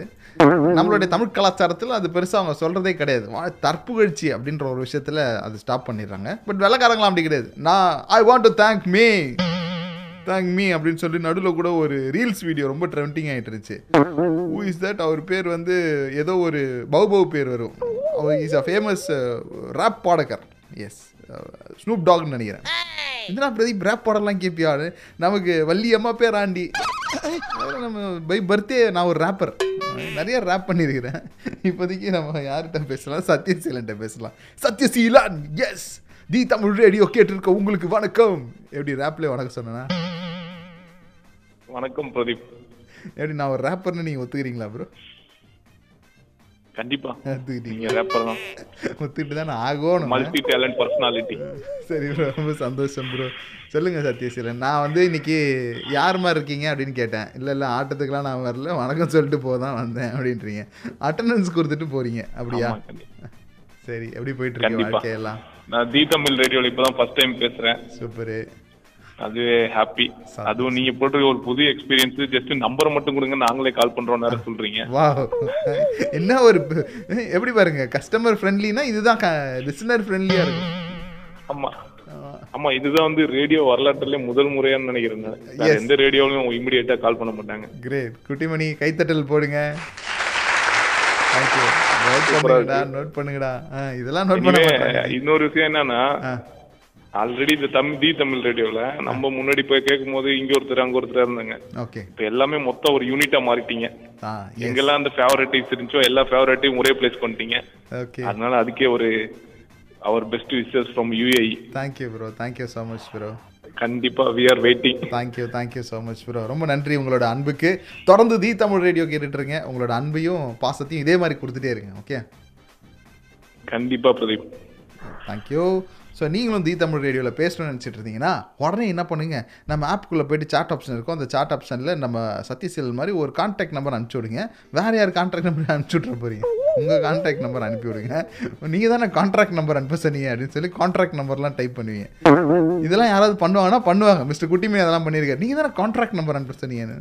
நம்மளுடைய தமிழ் கலாச்சாரத்தில் அது பெருசாக அவங்க சொல்கிறதே கிடையாது. தற்புகழ்ச்சி அப்படின்ற ஒரு விஷயத்தில் அது ஸ்டாப் பண்ணிடுறாங்க. பட் வெள்ளக்காரங்களாம் அப்படி கிடையாது. நான் I want to thank me thank me அப்படின்னு சொல்லி நடுவில் கூட ஒரு ரீல்ஸ் வீடியோ ரொம்ப ட்ரெண்டிங் ஆகிட்டு இருந்துச்சு. ஹூ இஸ் தட் அவர் பேர் வந்து ஏதோ ஒரு பௌபவ் பேர் வரும். இஸ் அ ஃபேமஸ் ரேப் பாடகர். எஸ் ஸ்னூப் டாக்னு நினைக்கிறேன். இதனா பிரதீப் ரேப் பாடலாம் கேட்பியாரு நமக்கு வள்ளி அம்மா பேர் ஆண்டி. நம்ம பை பர்த்டே நான் ஒரு ரேப்பர் நிறைய ரேப் பண்ணியிருக்கிறேன் இப்போதைக்கு நம்ம யார்கிட்ட பேசலாம்? சத்யசீலன்ட்ட பேசலாம். Sathyaseelan yes the Tamil radio கேட்டிருக்க உங்களுக்கு வணக்கம். எப்படி ரேப்ல வணக்கம் சொன்னேன்னா வணக்கம் பிரதீப். எப்படி நான் ஒரு ரேப்பர்னு நீங்கள் ஒத்துக்கிறீங்களா ப்ரோ கண்டிப்பா. நீங்க ரேப்பர் தான். ஒத்துக்கிட்டு தான் ஆகணும். மல்டி டேலண்ட் பர்சனாலிட்டி சரி ப்ரோ ரொம்ப சந்தோஷம் ப்ரோ சொல்லுங்க சத்யசீலன். நான் வந்து இன்னைக்கு யார் மாதிரி இருக்கீங்க அப்படின்னு கேட்டேன். இல்லை இல்லை ஆட்டத்துக்குலாம் நான் வரல. வணக்கம் சொல்லிட்டு போதான் வந்தேன் அப்படின்றீங்க. அட்டண்டன்ஸ் கொடுத்துட்டு போறீங்க. அப்படியா. சரி எப்படி போயிட்டு இருக்கு. வாழ்க்கையெல்லாம்? நான் தி தமிழ் இப்பதான் ஃபர்ஸ்ட் டைம் பேசுறேன். சூப்பரு. அதுவே ஹாப்பி அதுவும் நீங்க போட்டு ஒரு புது எக்ஸ்பீரியன்ஸ் ஜஸ்ட் நம்பரை மட்டும் கொடுங்க நாங்களே கால் பண்றோம் நேரம் சொல்றீங்க. என்ன ஒரு எப்படி பாருங்க கஸ்டமர் ஃப்ரெண்ட்லினா இதுதான் லிசனர் ஃப்ரெண்ட்லியா இருக்கும் ஆமா. ஆமா. இதுதான் வந்து ரேடியோ வரலாற்றுல முதல் முறையான்னு நினைக்கிறேன். எந்த ரேடியோலயும் இமிடியேட்டா கால் பண்ண மாட்டாங்க. கிரேட் குட்டிமணி கைத்தட்டல் போடுங்க. நோட் பண்ணுங்கடா இருக்கு. நோட் பண்ணுங்கடா. ஆ, இதெல்லாம் நோட் பண்ண இனிமே மாட்டாங்க. இன்னொரு விஷயம் என்னன்னா. ஆல்ரெடி இந்த தமிழ் தி தமிழ் ரேடியோல நம்ம முன்னாடி போய் கேட்கும் போது இங்க ஒருத்தர் அங்க ஒருத்தர் இருந்தாங்க. ஓகே. இப்ப எல்லாமே மொத்தம் ஒரு யூனிட்டா மாறிட்டீங்க. ஆ எங்கெல்லாம் அந்த ஃபேவரட்டிஸ் இருந்துச்சோ எல்லா ஃபேவரட்டையும் ஒரே பிளேஸ் பண்ணிட்டீங்க ஓகே. அதனால அதுக்கே ஒரு அவர் best wishes from UAE thank you bro thank you so much bro கண்டிப்பா we are waiting thank you thank you so much bro ரொம்ப நன்றி உங்களோட அன்புக்கு. தொடர்ந்து தி தமிழ் ரேடியோ கேட்டுட்டு இருங்க. உங்களோட அன்பையும் பாசத்தையும் இதே மாதிரி கொடுத்துட்டே இருங்க ஓகே கண்டிப்பா பிரதீப். தேங்க்யூ ஸோ நீங்களும் தி தமிழ் ரேடியோவில் பேசணும்னு நினச்சிட்டு இருந்தீங்கன்னா உடனே என்ன பண்ணுங்க? நம்ம ஆப்புக்குள்ளே போயிட்டு சாட் ஆப்ஷன் இருக்கும். அந்த சாட் ஆப்ஷனில் நம்ம சத்யசீலன் மாதிரி ஒரு கான்டாக்ட் நம்பர் அனுப்பிச்சி விடுங்க. வேறு யார் கான்டாக்ட் நம்பர் அனுப்பிச்சி விட்ற போறீங்க? உங்கள் கான்டாக்ட் நம்பர் அனுப்பி விடுங்க. நீங்கள் தானே கான்ட்ராக்ட் நம்பர் அனுப்ப சொன்னீங்க அப்படின்னு சொல்லி கான்ட்ராக்ட் நம்பர்லாம் டைப் பண்ணுவீங்க. இதெல்லாம் யாராவது பண்ணுவாங்கன்னா பண்ணுவாங்க. மிஸ்டர் குட்டிமே அதெல்லாம் பண்ணியிருக்காரு நீங்கள் தானே கான்ட்ராக்ட் நம்பர் அனுப்ப சொன்னீங்கன்னு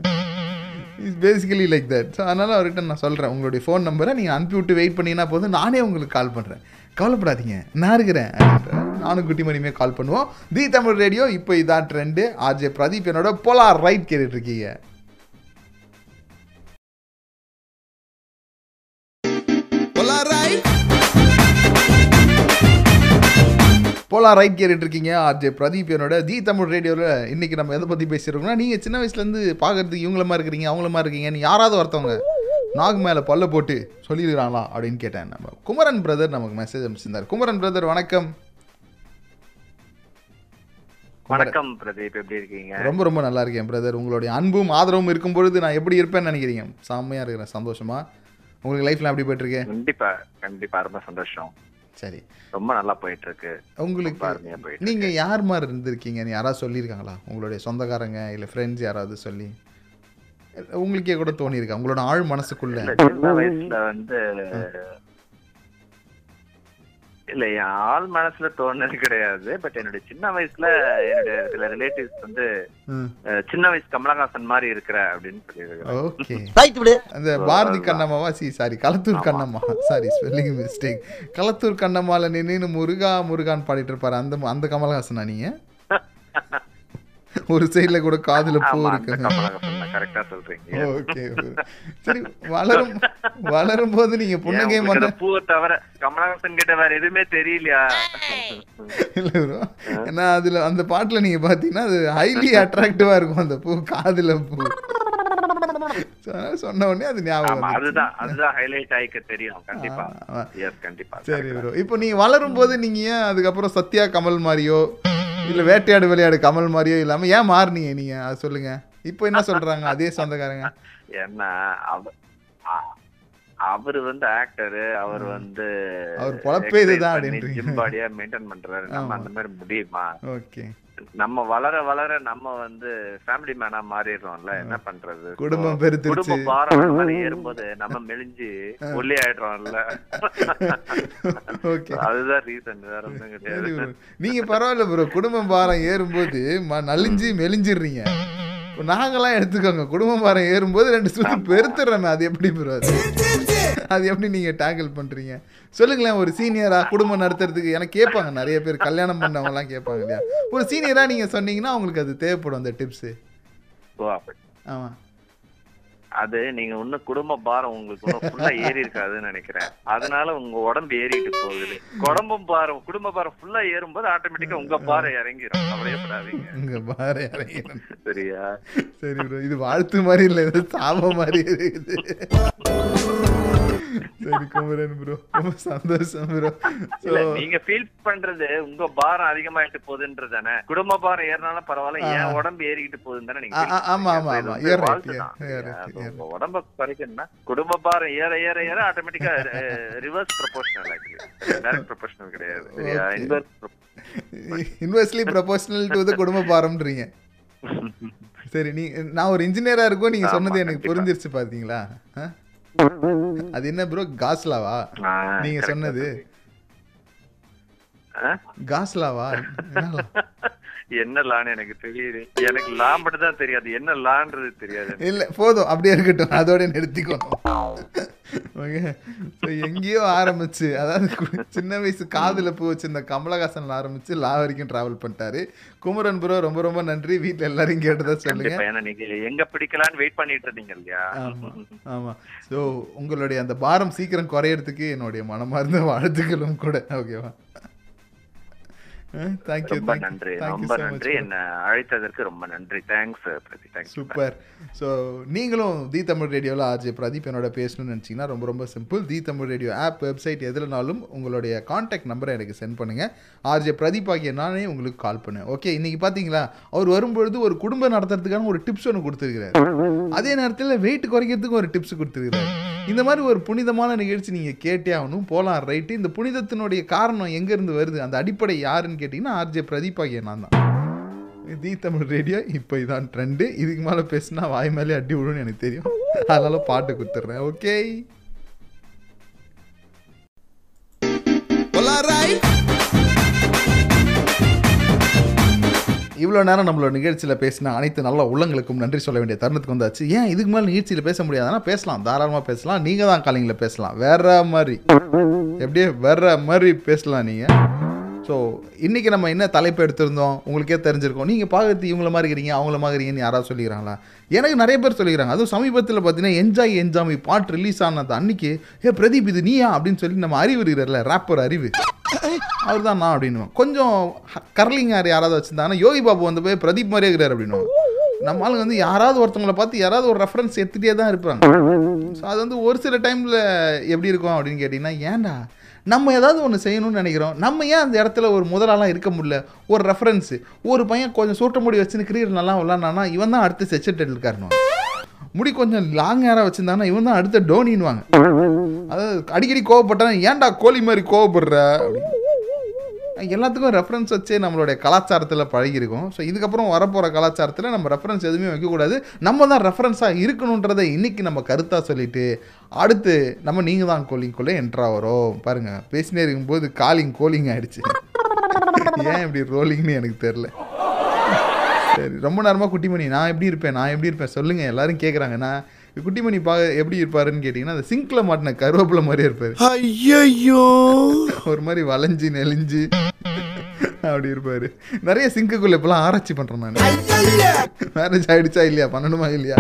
is basically like that so அதனால் அவர்கிட்ட நான் சொல்கிறேன் உங்களுடைய ஃபோன் நம்பரை நீங்கள் அனுப்பி விட்டு வெயிட் பண்ணிங்கன்னா போதும். நானே உங்களுக்கு கால் பண்ணுறேன் கவலைப்படாதீங்க. நான் இருக்கிறேன். நானும் குட்டி மணியுமே கால் பண்ணுவோம். தி தமிழ் ரேடியோ இப்போ இதான் ட்ரெண்டு ஆர்ஜே பிரதீப் என்னோட போலார் ரைட் கேட்டுட்டு இருக்கீங்க. போலாம் ரைட் கேட்டுட்டு இருக்கீங்க. ஆர்ஜே பிரதீப் என்னோட தி தமிழ் ரேடியோவில் இன்னைக்கு நம்ம எதை பற்றி பேசியிருக்கோம்னா நீங்கள் சின்ன வயசுலேருந்து பார்க்கறதுக்கு இவங்கள மாதிரி இருக்கிறீங்க அவங்கள மாதிரி இருக்கீங்கன்னு யாராவது ஒருத்தவங்க. நாகு மேலே பல்ல போட்டு சொல்லியிருக்காங்களா அப்படின்னு கேட்டேன் நம்ம. குமரன் பிரதர் நமக்கு மெசேஜ் அனுப்பிச்சிருந்தார். குமரன் பிரதர் வணக்கம். வணக்கம் பிரதீப் எப்படி இருக்கீங்க? ரொம்ப ரொம்ப நல்லா இருக்கேன் பிரதர் உங்களுடைய அன்பும் ஆதரவும் இருக்கும் பொழுது நான் எப்படி இருப்பேன்னு நினைக்கிறீங்க? செம்மையாக இருக்கிறேன் சந்தோஷமா. உங்களுக்கு லைஃப்லாம் எப்படி போயிட்டு இருக்கு? கண்டிப்பா கண்டிப்பா ரொம்ப சந்தோஷம். சரி. ரொம்ப நல்லா போயிட்டு இருக்கு. உங்களுக்கு நீங்க யார் மாதிரி இருந்திருக்கீங்கன்னு யாராவது சொல்லியிருக்காங்களா? உங்களுடைய சொந்தக்காரங்க இல்ல ஃப்ரெண்ட்ஸ் யாராவது சொல்லி? உங்களுக்கே கூட தோணியிருக்கா. உங்களோட ஆழ் மனசுக்குள்ள. சின்ன வயசுல வந்து இல்ல என் ஆள் மனசுல தோணுது கிடையாது. பட் என்னுடைய சின்ன வயசுல என்னுடைய சில ரிலேட்டிவ்ஸ் வந்து சின்ன வயசு கமலஹாசன் மாதிரி இருக்கிற அப்படின்னு விடு. அந்த பாரதி கண்ணம்மாவா? C sorry Kalathur Kannamma. Sorry spelling mistake Kalathur கண்ணம்மால நின்று முருகா முருகான்னு பாடிட்டு இருப்பாரு. அந்த அந்த கமலஹாசனா நீங்க? ஒரு சைடுல கூட காதுல பூ கமலஹாசன் கரெக்டா சொல்றீங்க. ஓகே சரி வளரும் வளரும் போது நீங்க புன்னகை மன்ன பூவை தவிர கமலஹாசன் கிட்ட வேற எதுவுமே தெரியலையா? இல்ல bro. ஏன்னா அதுல அந்த பாட்டுல நீங்க பாத்தீங்கன்னா அது ஹைலி அட்ராக்டிவா இருக்கும் அந்த பூ காதுல பூ. சொன்ன உடனே அது ஞாபகம். அதுதான் அதுதான் ஹைலைட் ஆயிக்க தெரியும். கண்டிப்பா. எஸ் கண்டிப்பா சரி ப்ரோ இப்போ நீங்க வளரும் போது நீங்க ஏன் அதுக்கப்புறம் சத்யா கமல் மாதிரியோ இல்ல வேட்டையாடு விளையாடு கமல் மாதிரியோ இல்லாம ஏன் மாறுனீங்க நீங்க? அது சொல்லுங்க. இப்போ என்ன சொல்றாங்க? அதே சொந்தக்காரங்க. ஏன்னா அ- அவரு வந்து ஆக்டரு அவர் வந்து அவர் பொழப்பே இதுதான் பாடியா மெயின்டைன் பண்றாரு. நம்ம. அந்த மாதிரி முடியுமா? ஓகே. நம்ம வளர வளர நம்ம வந்து ஃபேமிலி மேனா மாறிடுறோம்ல என்ன பண்றது? குடும்பம் பெருத்துருச்சு. குடும்ப பாரம் ஏறும்போது நம்ம மெலிஞ்சு ஒல்லி ஆயிடுறோம்ல. ஓகே. அதுதான் ரீசன் வேற சரி கிடையாது. நீங்க பரவாயில்ல ப்ரோ குடும்பம் பாரம் ஏறும்போது நலிஞ்சு மெலிஞ்சிடுறீங்க. நாங்கெல்லாம் எடுத்துக்கோங்க. குடும்பம் பாரம் ஏறும்போது ரெண்டு சுத்தி பெருத்துறோமே அது எப்படி ப்ரோ அது அது எப்படி நீங்க டேக்கிள் பண்றீங்க? சொல்லுங்களேன் ஒரு சீனியரா குடும்பம் நடத்துறதுக்கு எனக்கு கேட்பாங்க நிறைய பேர் கல்யாணம் பண்ணவங்க எல்லாம் கேட்பாங்க இல்லையா? ஒரு சீனியரா நீங்க சொன்னீங்கன்னா அவங்களுக்கு அது தேவைப்படும் அந்த டிப்ஸ். ஆமா. அது நீங்க இன்னும் குடும்ப பாரம் உங்களுக்கு ஃபுல்லா ஏறி இருக்காதுன்னு நினைக்கிறேன். அதனால உங்க உடம்பு ஏறிட்டு போகுது. குடும்பம் பாரம் குடும்ப பாரம் ஃபுல்லா ஏறும்போது ஆட்டோமேட்டிக்கா உங்க பாரம் இறங்கிரும். கவலையப்படாதீங்க. உங்க பாரம் இறங்கிடும் சரியா? சரி ப்ரோ இது வாழ்த்து மாதிரி இல்லை இது சாபம் மாதிரி இருக்குது. சரி குமரன் ப்ரோ ரொம்ப சந்தோஷம் ப்ரோ நீங்க ஃபீல் பண்றது உங்க பாரம் அதிகமாயிட்டு போகுதுன்றது தானே குடும்ப பாரம் ஏறினாலும் பரவாயில்ல. என் உடம்பு ஏறிக்கிட்டு போகுதுன்னு தானே நீங்க ஆமா, ஆமா. ஆமா. உடம்ப குறைக்கணும்னா குடும்ப பாரம் ஏற ஏற ஏற ஆட்டோமேட்டிக்கா ரிவர்ஸ் ப்ரொபோஷனல் டைரக்ட் ப்ரொபோஷனல் கிடையாது இன்வெர்ஸ்லி ப்ரொபோஷனல் டு த குடும்ப பாரம்ன்றீங்க. சரி நீ நான் ஒரு இன்ஜினியரா இருக்கும் நீங்க சொன்னது எனக்கு. புரிஞ்சிருச்சு பாத்தீங்களா? அது என்ன ப்ரோ காஸ்லாவா? நீங்க சொன்னது. காஸ்லாவா? என்ன? லான்னு எனக்கு தெரியுது. எனக்கு லா மட்டும் தான் தெரியாது. என்ன லான்றது தெரியாது. இல்ல போதும். அப்படியே இருக்கட்டும். அதோட நிறுத்திக்கணும் எங்கேயோ ஆரம்பிச்சு அதாவது சின்ன வயசு காதுல பூ வச்சிருந்த கமலஹாசன்ல ஆரம்பிச்சு லா வரைக்கும் டிராவல் பண்ணிட்டாரு. குமரன் ப்ரோ ரொம்ப ரொம்ப நன்றி. வீட்ல எல்லாரையும் கேட்டதா சொல்லுங்க. எங்க பிடிக்கலான்னு வெயிட் பண்ணிட்டு இருந்தீங்க இல்லையா? ஆமா ஆமா. ஸோ உங்களுடைய அந்த பாரம் சீக்கிரம் குறையறதுக்கு என்னுடைய மனமார்ந்த வாழ்த்துக்களும் கூட. ஓகேவா? தேங்க்யூ ரொம்ப நன்றி. ரொம்ப நன்றி. என்ன அழைத்ததற்கு ரொம்ப நன்றி. தேங்க்ஸ் பிரதி தேங்க்ஸ் சூப்பர் ஸோ நீங்களும் தி தமிழ் ரேடியோவில் ஆர்ஜே பிரதீப் என்னோட பேசணும்னு நினச்சிங்கன்னா ரொம்ப ரொம்ப simple the Tamil radio app website எதுலனாலும் உங்களுடைய காண்டாக்ட் நம்பரை எனக்கு சென்ட் பண்ணுங்கள் ஆர்ஜே பிரதீப் ஆகிய நானே உங்களுக்கு கால் பண்ணேன் ஓகே இன்னைக்கு பார்த்தீங்களா அவர் வரும்பொழுது ஒரு குடும்பம் நடத்துறதுக்கான ஒரு டிப்ஸ் ஒன்று கொடுத்துருக்கிறாரு. அதே நேரத்தில் வெயிட் குறைக்கிறதுக்கு ஒரு டிப்ஸ் கொடுத்துருக்கிறாரு. இந்த மாதிரி ஒரு புனிதமான நிகழ்ச்சி நீங்கள் கேட்டே ஆகணும். போகலாம் ரைட்டு இந்த புனிதத்தினுடைய காரணம் எங்கேருந்து வருது? அந்த அடிப்படை யாருன்னு கேட்டிங்கன்னா ஆர்ஜே பிரதீப் ஆகிய நான் தான். தி தமிழ் ரேடியோ இப்போ இதான் ட்ரெண்டு இதுக்கு மேலே பேசினா வாய் மேலே அடி விடுன்னு எனக்கு தெரியும். அதனால பாட்டு கொடுத்துட்றேன் ஓகே இவ்வளோ நேரம் நம்மளோட நிகழ்ச்சியில் பேசின அனைத்து நல்ல உள்ளங்களுக்கும் நன்றி சொல்ல வேண்டிய தருணத்துக்கு வந்தாச்சு. ஏன் இதுக்கு மேலே நிகழ்ச்சியில் பேச முடியாதுன்னா பேசலாம். தாராளமாக பேசலாம். நீங்கள் தான் காலிங்கில் பேசலாம். வேற மாதிரி. எப்படியே வேற மாதிரி பேசலாம் நீங்கள் ஸோ இன்றைக்கி நம்ம என்ன தலைப்பு எடுத்திருந்தோம்? உங்களுக்கே தெரிஞ்சிருக்கோம். நீங்கள் பார்க்கறது இவங்கள மாதிரி இருக்கிறீங்க அவங்கள மாதிரி இருக்கிறீங்கன்னு யாராவது சொல்லிக்கிறாங்களா? எனக்கு நிறைய பேர் சொல்லிக்கிறாங்க. அதுவும் சமீபத்தில் பார்த்தீங்கன்னா என்ஜாய் என்ஜாமி பாட்டு ரிலீஸ் ஆனது அன்னைக்கு ஏ பிரதீப் இது நீயா? அப்படின்னு சொல்லி நம்ம அறிவு இருக்கிறார்ல ரேப்பர் அறிவு. அவர் தான் நான் அப்படின்னு கொஞ்சம் கர்லிங்கார் யாராவது வச்சுருந்தாங்கன்னா யோகி பாபு வந்து போய் பிரதீப் மாதிரியே இருக்கிறார் அப்படின்னு நம்ம ஆளுங்க வந்து யாராவது ஒருத்தவங்களை பார்த்து யாராவது ஒரு ரெஃபரன்ஸ் எடுத்துகிட்டே தான் இருப்பாங்க. ஸோ அது வந்து ஒரு சில டைமில் எப்படி இருக்கும் அப்படின்னு கேட்டிங்கன்னா ஏன்டா? நம்ம ஏதாவது ஒன்று செய்யணும்னு நினைக்கிறோம். நம்ம ஏன் அந்த இடத்துல ஒரு முதலாலாம் இருக்க முடியல? ஒரு ரெஃபரன்ஸு ஒரு பையன் கொஞ்சம் சூட்ட முடி வச்சுன்னு கிரியர் நல்லா விளாட்னானா இவன் தான் அடுத்து செச்சட் இருக்காருன்னு முடி கொஞ்சம் லாங் ஹேராக வச்சுருந்தானா இவன் தான் அடுத்த டோனின்வாங்க அதாவது அடிக்கடி கோவப்பட்டான் ஏன்டா கோழி மாதிரி கோவப்படுற? அப்படின்னு. எல்லாத்துக்கும் ரெஃபரன்ஸ் வச்சே நம்மளுடைய கலாச்சாரத்தில் பழகியிருக்கோம். ஸோ இதுக்கப்புறம் வரப்போகிற கலாச்சாரத்தில் நம்ம ரெஃபரன்ஸ் எதுவுமே வைக்கக்கூடாது. நம்ம தான் ரெஃபரன்ஸாக இருக்கணுன்றதை இன்றைக்கி நம்ம கருத்தாக சொல்லிட்டு அடுத்து நம்ம நீங்கள் தான் கோலிங்குள்ளே என்ட்ரா வரோம். பாருங்கள் பேசினே இருக்கும்போது காலிங் கோலிங் ஆயிடுச்சு. ஏன் இப்படி ரோலிங்னு எனக்கு தெரில சரி ரொம்ப நேரமாக குட்டிமணி நான் எப்படி இருப்பேன்? நான் எப்படி இருப்பேன்? சொல்லுங்கள் எல்லோரும் கேட்குறாங்க நான் குட்டிமணி பா எப்படி இருப்பாருன்னு கேட்டிங்கன்னா அந்த சிங்கில் மாட்டின கருவேப்பிலை மாதிரியே இருப்பார். ஐயோ ஒரு மாதிரி வளைஞ்சு நெளிஞ்சு அப்படி இருப்பாரு. நிறைய சிங்குக்குள்ள இப்பெல்லாம் ஆராய்ச்சி பண்றேன் நான். மேரேஜ் ஆயிடுச்சா இல்லையா? பண்ணணுமா இல்லையா?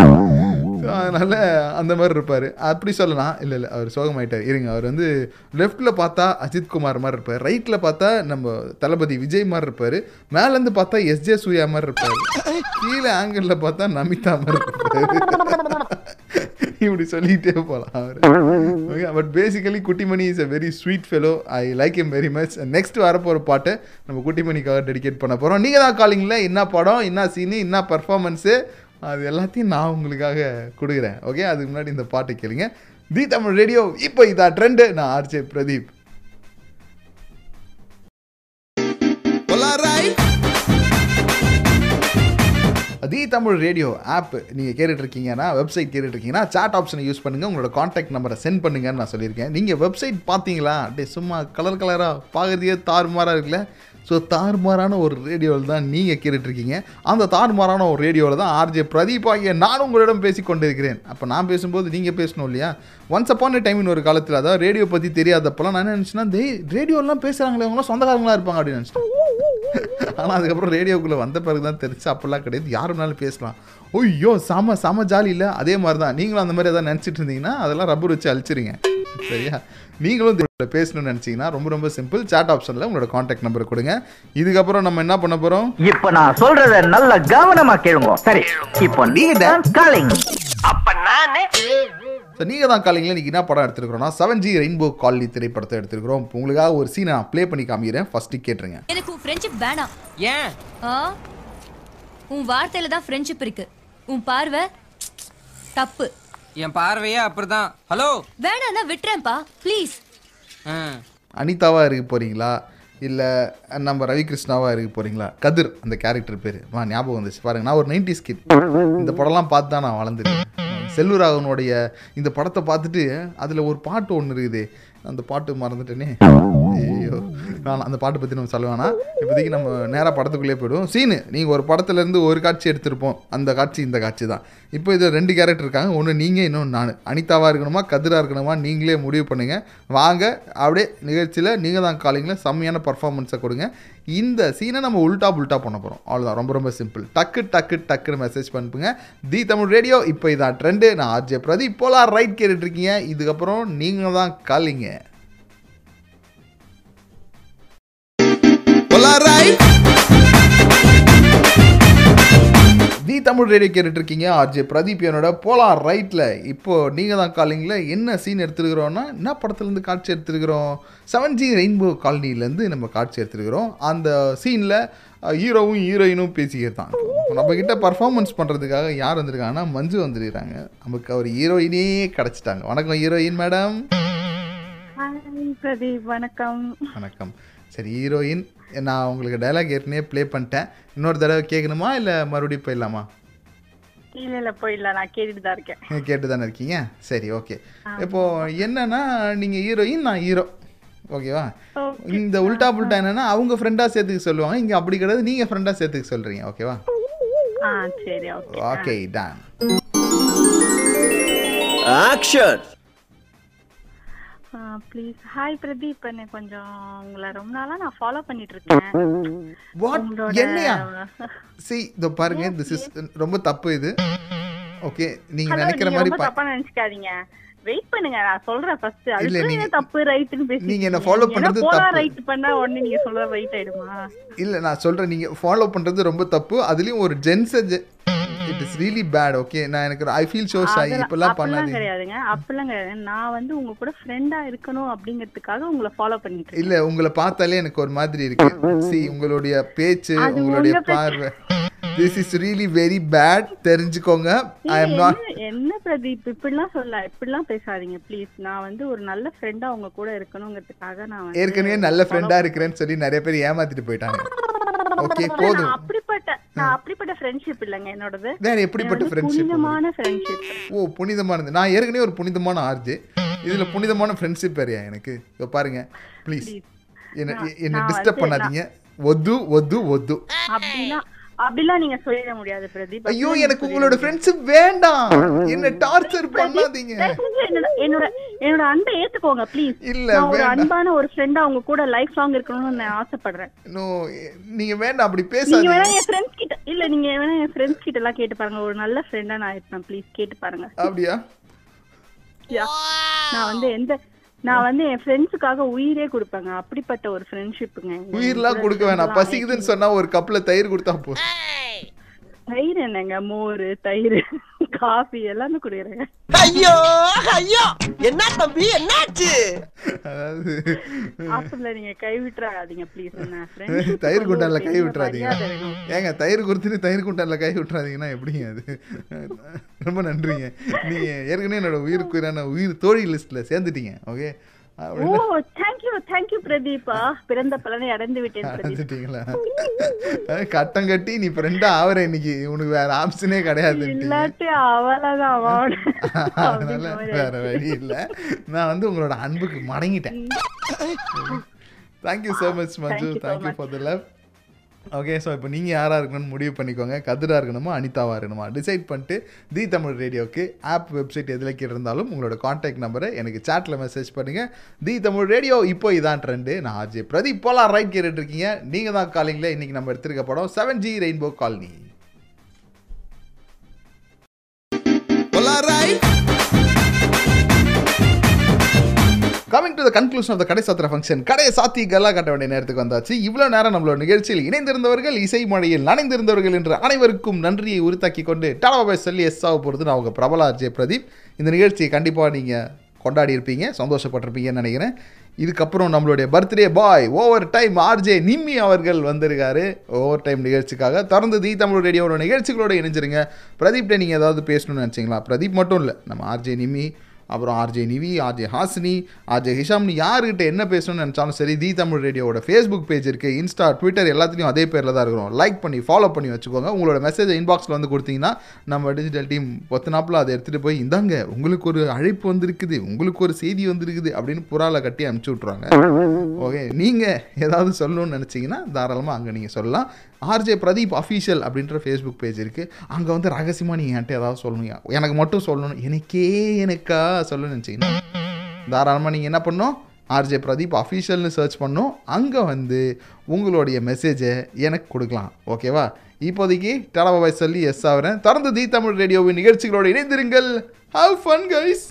அதனால அந்த மாதிரி இருப்பாரு. அப்படி சொல்லலாம். இல்லை இல்லை அவர் சோகமாயிட்டார் இருங்க அவர் வந்து லெஃப்ட்ல பார்த்தா அஜித் குமார் மாதிரி இருப்பார். ரைட்ல பார்த்தா நம்ம தளபதி விஜய் மாதிரி இருப்பாரு. மேலேருந்து பார்த்தா எஸ்ஜே சூர்யா மாதிரி இருப்பாரு. கீழே ஆங்கிளில் பார்த்தா நமிதா மாதிரி இருப்பாரு. இப்படி சொல்லிகிட்டே போகலாம் அவர். Okay but basically Kuttimani is a very sweet fellow I like him very much next வரப்போகிற பாட்டு நம்ம குட்டிமணிக்காக டெடிகேட் பண்ண போகிறோம் நீங்கள் தான் காலிங்கில் என்ன படம் என்ன சீனு என்ன பர்ஃபார்மன்ஸு அது எல்லாத்தையும் நான் உங்களுக்காக கொடுக்குறேன். ஓகே அதுக்கு முன்னாடி இந்த பாட்டு கேளுங்க. தி தமிழ் ரேடியோ இப்போ இதா ட்ரெண்டு நான் RJ Pradeep. The Tamil radio app நீங்கள் கேட்டுட்ருக்கீங்கன்னா வெப்சைட் கேட்டுட்ருக்கீங்கன்னா சாட் ஆப்ஷனை யூஸ் பண்ணுங்கள் உங்களோட காண்டாக்ட் நம்பரை சென்ட் பண்ணுங்கன்னு நான் சொல்லியிருக்கேன். நீங்கள் வெப்சைட் பார்த்தீங்களா? அப்படியே சும்மா கலர் கலராக பார்க்குறதே தாறுமாறாக இருக்குல்ல. ஸோ தாறுமாறான ஒரு ரேடியோவில் தான் நீங்கள் கேட்டுட்ருக்கீங்க. அந்த தாறுமாறான ஒரு ரேடியோவில் தான் ஆர்ஜே பிரதீப் ஆகிய நான் உங்களிடம் பேசி கொண்டிருக்கிறேன். அப்போ நான் பேசும்போது நீங்கள் பேசணும் இல்லையா? ஒன்ஸ் அப்பான் டைம்னு ஒரு காலத்தில் அதாவது ரேடியோ பற்றி தெரியாதப்பெல்லாம் நான் என்ன நினச்சேன்னா டேய் ரேடியோலாம் பேசுகிறாங்களே அவங்களாம் சொந்தக்காரங்களாக இருப்பாங்க அப்படின்னு நினச்சிட்டேன். ஆனால் அதுக்கப்புறம் ரேடியோக்குள்ளே வந்த பிறகு தான் தெரிஞ்சு அப்போல்லாம் கிடையாது. யார் வேணாலும் பேசலாம். ஐயோ செம செம ஜாலி இல்லை. அதே மாதிரி தான். நீங்களும் அந்த மாதிரி எதாவது நினச்சிட்டு இருந்தீங்கன்னா அதெல்லாம் ரப்பர் வச்சு அழிச்சிருங்க. சரியா? நீங்களும் பேசணும்னு நினச்சிங்கன்னா ரொம்ப ரொம்ப சிம்பிள் சாட் ஆப்ஷனில் உங்களோட காண்டாக்ட் நம்பர் கொடுங்க. இதுக்கப்புறம் நம்ம என்ன பண்ண போகிறோம் இப்ப நான் சொல்றத நல்ல கவனமா கேளுங்க. சரி இப்போ நீங்க காலிங் அப்ப நானே ஸோ நீங்கள் தான் காலிங்கில் இன்றைக்கி என்ன படம் எடுத்துருக்கிறோம்னா செவன் ஜி ரெயின்போ காலனி திரைப்படத்தை எடுத்துருக்கிறோம். உங்களுக்காக ஒரு சீனை நான் ப்ளே பண்ணி காமிக்கிறேன். ஃபஸ்ட்டு கேட்டுருங்க. எனக்கு உன் ஃப்ரெண்ட்ஷிப் வேணாம். ஏன்? உன் வார்த்தையில தான் ஃப்ரெண்ட்ஷிப் இருக்கு. உன் பார்வை தப்பு. என் பார்வையே அப்படிதான். ஹலோ வேணாம்னா விட்டுறேன்ப்பா ப்ளீஸ் அனிதாவாக இருக்க போகிறீங்களா இல்லை நம்ம ரவி கிருஷ்ணாவாக இருக்க போகிறீங்களா கதிர் அந்த கேரக்டர் பேர். வா ஞாபகம் வந்துச்சு. பாருங்க நான் ஒரு நைன்டி ஸ்கிட் இந்த படம்லாம் பார்த்து தான் நான் வளர்ந்துருக்கேன். செல்வராகவனுடைய இந்த படத்தை பார்த்துட்டு அதில் ஒரு பாட்டு ஒன்று இருக்குது. அந்த பாட்டு மறந்துட்டேனே. ஐயோ. நான் அந்த பாட்டு பற்றி நம்ம சொல்ல வேணாம் இப்போதைக்கு நம்ம நேராக படத்துக்குள்ளே போயிடுவோம். சீனு நீங்கள் ஒரு படத்துலேருந்து ஒரு காட்சி எடுத்திருப்போம். அந்த காட்சி இந்த காட்சி தான். இப்போ இதில் ரெண்டு கேரக்டர் இருக்காங்க. ஒன்று நீங்கள் இன்னொன்று நான். அனிதாவாக இருக்கணுமா கதிராக இருக்கணுமா நீங்களே முடிவு பண்ணுங்கள் வாங்க அப்படியே நிகழ்ச்சியில் நீங்கள் தான் காலிங்கில் செம்மையான பர்ஃபார்மன்ஸை கொடுங்க. இந்த சீனை நம்ம உல்டா புல்ட்டா பண்ண போகிறோம் அவ்வளோதான் ரொம்ப ரொம்ப சிம்பிள் டக்கு டக்கு டக்குன்னு மெசேஜ் பண்ணுங்க தி தமிழ் ரேடியோ இப்போ இதான் ட்ரெண்டு நான் ஆர்ஜே பிரதி இப்போலாம் ரைட் கேட்டுட்ருக்கீங்க இதுக்கப்புறம் நீங்கள் தான் காலிங்க. தி தமிழ் ரேடியோ கேட்டுட்டு இருக்கீங்க ஆர்ஜே பிரதீப் என்னோட போலாம் ரைட்டில் இப்போ நீங்கள் தான் காலிங்கில் என்ன சீன் எடுத்துருக்கிறோன்னா என்ன படத்துலேருந்து காட்சி எடுத்துருக்கிறோம்? செவன் ஜி ரெயின்போ காலனிலேருந்து நம்ம காட்சி எடுத்துருக்கிறோம். அந்த சீனில் ஹீரோவும் ஹீரோயினும் பேசிக்கிட்டு தான் இப்போ நம்மக்கிட்ட பர்ஃபார்மன்ஸ் பண்ணுறதுக்காக யார் வந்திருக்காங்கன்னா மஞ்சு வந்துருக்காங்க நமக்கு அவர் ஹீரோயினே கிடச்சிட்டாங்க. வணக்கம் ஹீரோயின் மேடம் பிரதீப். வணக்கம். வணக்கம். சரி ஹீரோயின் நான் உங்களுக்கு டைலாக் ஏற்கனவே ப்ளே பண்ணிட்டேன். இன்னொரு தடவை கேட்கணுமா இல்லை மறுபடியும் போயிடலாமா? இல்ல இல்ல போயிடலாம். நான் கேட்டுட்டு தான் இருக்கேன். கேட்டு தானே இருக்கீங்க? சரி ஓகே இப்போ என்னன்னா நீங்கள் ஹீரோயின் நான் ஹீரோ ஓகேவா இந்த உல்டா புல்டா என்னன்னா அவங்க ஃப்ரெண்டாக சேர்த்துக்க சொல்லுவாங்க. இங்கே அப்படி கிடையாது. நீங்கள் ஃப்ரெண்டாக சேர்த்துக்க சொல்கிறீங்க ஓகேவா ஆ சரி okay okay done action please hi Pradeep. என்ன கொஞ்சம் உங்களை ரொம்ப நாளா நான் ஃபாலோ பண்ணிட்டு இருக்கேன் வாட் என்னையா? சி இதோ பாருங்க திஸ் இஸ் ரொம்ப தப்பு இது. ஓகே Hello, நினைக்கிற நீங்க மாதிரி தப்பா நினைச்சுக்காதீங்க. வெயிட் பண்ணுங்க நான் சொல்றேன் ஃபர்ஸ்ட் நீங்க- தப்பு ரைட்னு பேசி நீங்க என்ன follow பண்றது போலா தப்பு. ரைட் பண்ணா உடனே நீங்க சொல்ற ரைட் ஆயிடுமா? இல்லை நான் சொல்கிறேன் நீங்கள் ஃபாலோ பண்ணுறது ரொம்ப தப்பு. அதுலேயும் ஒரு ஜென்ஸை it is really bad okay நான் எனக்கு ஐ ஃபீல் ஷோ ஷை அப்படிலாம் பண்ணாதீங்க. கிடையாதுங்க. அப்படிலாம் கிடையாது. நான் வந்து உங்க கூட ஃப்ரெண்டா இருக்கணும் அப்படிங்கிறதுக்காக உங்களை ஃபாலோ பண்ணிட்டு இருக்கேன். இல்ல உங்களை பார்த்தாலே எனக்கு ஒரு மாதிரி இருக்கு. சி உங்களுடைய பேச்சு அது உங்களுடைய. பார்வை. This is really very bad தெரிஞ்சுக்கோங்க. ஐ எம் நாட் என்ன- பிரதீப்? இப்படிலாம் சொல்ல இப்படிலாம் பேசாதீங்க ப்ளீஸ் நான் வந்து ஒரு நல்ல ஃப்ரெண்டா உங்க கூட இருக்கணுங்கிறதுக்காக நான் ஏற்கனவே நல்ல ஃப்ரெண்டா இருக்கிறேன்னு சொல்லி நிறைய பேர் ஏமாத்திட்டு போயிட்டாங்க. ஓகே போதும். அப்படிப்பட்ட நான் அப்படிப்பட்ட ஃப்ரெண்ட்ஷிப் இல்லைங்க என்னோடது. வேற எப்படிப்பட்ட friendship? புனிதமான ஃப்ரெண்ட்ஷிப் ஓ புனிதமானது. நான் ஏற்கனவே ஒரு புனிதமான ஆர்ஜி. இதுல புனிதமான ஃப்ரெண்ட்ஷிப் வேறையா எனக்கு? இதோ பாருங்க ப்ளீஸ் என்ன என்ன டிஸ்டர்ப் பண்ணாதீங்க. ஒத்து ஒத்து ஒத்து அப்படின்னா அப்படிலாம் நீங்க சொல்லிட முடியாது பிரதீப். ஐயோ எனக்கு உங்களோட ஃப்ரெண்ட்ஷிப் வேண்டாம். என்ன டார்ச்சர் பண்ணாதீங்க. என்னோட என்னோட என்னோட அன்பை ஏத்துக்கோங்க ப்ளீஸ் இல்ல, நான் ஒரு. அன்பான ஒரு ஃப்ரெண்டா உங்க கூட லைஃப் லாங் இருக்கணும்னு நான் ஆசைப்படுறேன். நோ நீங்க வேண்டாம் அப்படி நீங்க வேணா பேசாதீங்க. என் ஃப்ரெண்ட்ஸ் கிட்ட இல்ல நீங்க வேணா என் ஃப்ரெண்ட்ஸ் கிட்ட எல்லாம் கேட்டு பாருங்க. ஒரு நல்ல ஃப்ரெண்டா நான் இருப்பேன் ப்ளீஸ் கேட்டு பாருங்க. அப்படியா. நான் வந்து எந்த நான் வந்து என் ஃப்ரெண்ட்ஸுக்காக உயிரே கொடுப்பேங்க. அப்படிப்பட்ட ஒரு ஃப்ரெண்ட்ஷிப்புங்க உயிர்லாம் கொடுக்க வேணாம். பசிக்குதுன்னு சொன்னா ஒரு கப்ல தயிர் கொடுத்தா போதும். தயிர் என்னங்க? மோர் தயிர். காஃபி எல்லாமே குடிக்கிறேங்க ஐயோ ஐயோ! என்ன தம்பி என்னாச்சு? அதாவது ஹாஸ்டல்ல நீங்க கை விட்டுறாதீங்க ப்ளீஸ் என்ன தயிர் குண்டான்ல கை விட்டுறாதீங்க. ஏங்க தயிர் கொடுத்துட்டு தயிர் குண்டான்ல கை விட்டுறாதீங்கன்னா எப்படிங்க அது? ரொம்ப நன்றிங்க. நீங்க ஏற்கனவே என்னோட உயிருக்குறான உயிர் தோழி லிஸ்ட்ல சேர்ந்துட்டீங்க ஓகே ஓ தேங்க்யூ பிரதீபா பிறந்த பலனை அடைந்து விட்டேன் அடைஞ்சிட்டீங்களா? கட்டம் கட்டி நீ ஃப்ரெண்டா ஆவற இன்னைக்கு. உனக்கு வேற ஆப்ஷனே கிடையாது இல்லாட்டி அவளதான் அதனால வேற வழி இல்ல. நான் வந்து உங்களோட அன்புக்கு மடங்கிட்டேன். Thank you so much Manju Thank you so thank you. For the love okay so இப்போ நீங்கள் யாராக இருக்கணும்னு முடிவு பண்ணிக்கோங்க. கதிரா இருக்கணுமா அனிதாவாக இருக்கணுமா? டிசைட் பண்ணிட்டு தி தமிழ் ரேடியோக்கு ஆப் வெப்சைட் எதில் இருந்தாலும் உங்களோட காண்டாக்ட் நம்பரை எனக்கு சாட்டில் மெசேஜ் பண்ணுங்கள் தி தமிழ் ரேடியோ இப்போ இதான் ட்ரெண்டு நான் ஆர்ஜே பிரதீப் போலாம் ரைட் கேட்டுட்ருக்கீங்க நீங்கள் தான் காலிங்கில் இன்றைக்கி நம்ம எடுத்திருக்க படம் seven G rainbow colony coming to the conclusion of the கடை சாத்திர ஃபங்க்ஷன் கடை சாத்தி கல்லா கட்ட வேண்டிய நேரத்துக்கு வந்தாச்சு. இவ்வளோ நேரம் நம்மளோட நிகழ்ச்சியில் இணைந்திருந்தவர்கள் இசை மழையில் நனைந்திருந்தவர்கள் என்று அனைவருக்கும் நன்றியை உரித்தாக்கி கொண்டு டாடாபாய் சொல்லி எஸ் ஆக போகிறது நான் உங்கள் பிரபலா அஜய் பிரதீப். இந்த நிகழ்ச்சியை கண்டிப்பாக நீங்கள் கொண்டாடி இருப்பீங்க சந்தோஷப்பட்டிருப்பீங்கன்னு நினைக்கிறேன். இதுக்கப்புறம் நம்மளுடைய birthday boy over time RJ Nimmi அவர்கள் வந்திருக்காரு. ஓவர் டைம் நிகழ்ச்சிக்காக தொடர்ந்து தி தமிழ் ரேடியோட நிகழ்ச்சிகளோடு இணைஞ்சிருங்க. பிரதீப்ட நீங்கள் ஏதாவது பேசணும்னு நினச்சிங்களா? பிரதீப் மட்டும் இல்லை நம்ம ஆர்ஜே நிம்மி அப்புறம் RJ Nivi RJ Hasini RJ ஹிஷாம்னு யாருக்கிட்ட என்ன பேசணும்னு நினச்சாலும் சரி தி தமிழ் ரேடியோவோட ஃபேஸ்புக் பேஜ் இருக்குது இன்ஸ்டா ட்விட்டர் எல்லாத்துலேயும் அதே பேரில் தான் இருக்கிறோம். லைக் பண்ணி ஃபாலோ பண்ணி வச்சுக்கோங்க. உங்களோட மெசேஜ் இன்பாக்ஸில் வந்து கொடுத்தீங்கன்னா நம்ம டிஜிட்டல் டீம் பத்து நாப்பில் அதை எடுத்துகிட்டு போய் இந்தாங்க உங்களுக்கு ஒரு அழைப்பு வந்திருக்குது உங்களுக்கு ஒரு செய்தி வந்திருக்குது அப்படின்னு புறால கட்டி அனுப்பிச்சி விட்ருவாங்க ஓகே நீங்கள் ஏதாவது சொல்லணும்னு நினச்சிங்கன்னா தாராளமாக அங்கே நீங்கள் சொல்லலாம். ஆர்ஜே பிரதீப் அஃபீஷியல் அப்படின்ற ஃபேஸ்புக் பேஜ் இருக்குது அங்கே வந்து ரகசியமாக நீங்கள் என்கிட்ட ஏதாவது சொல்லணுங்க எனக்கு மட்டும் சொல்லணும். எனக்கே எனக்கா சொல்லணும்னு நினச்சிங்கன்னா தாராளமாக நீங்கள் என்ன பண்ணணும் ஆர்ஜே பிரதீப் அஃபீஷியல்னு சர்ச் பண்ணோம். அங்கே வந்து உங்களுடைய மெசேஜை எனக்கு கொடுக்கலாம். ஓகேவா இப்போதைக்கு டடாபாய் சொல்லி எஸ் ஆகிறேன் தொடர்ந்து தி தமிழ் ரேடியோவின் நிகழ்ச்சிகளோடு இணைந்திருங்கள். Have fun guys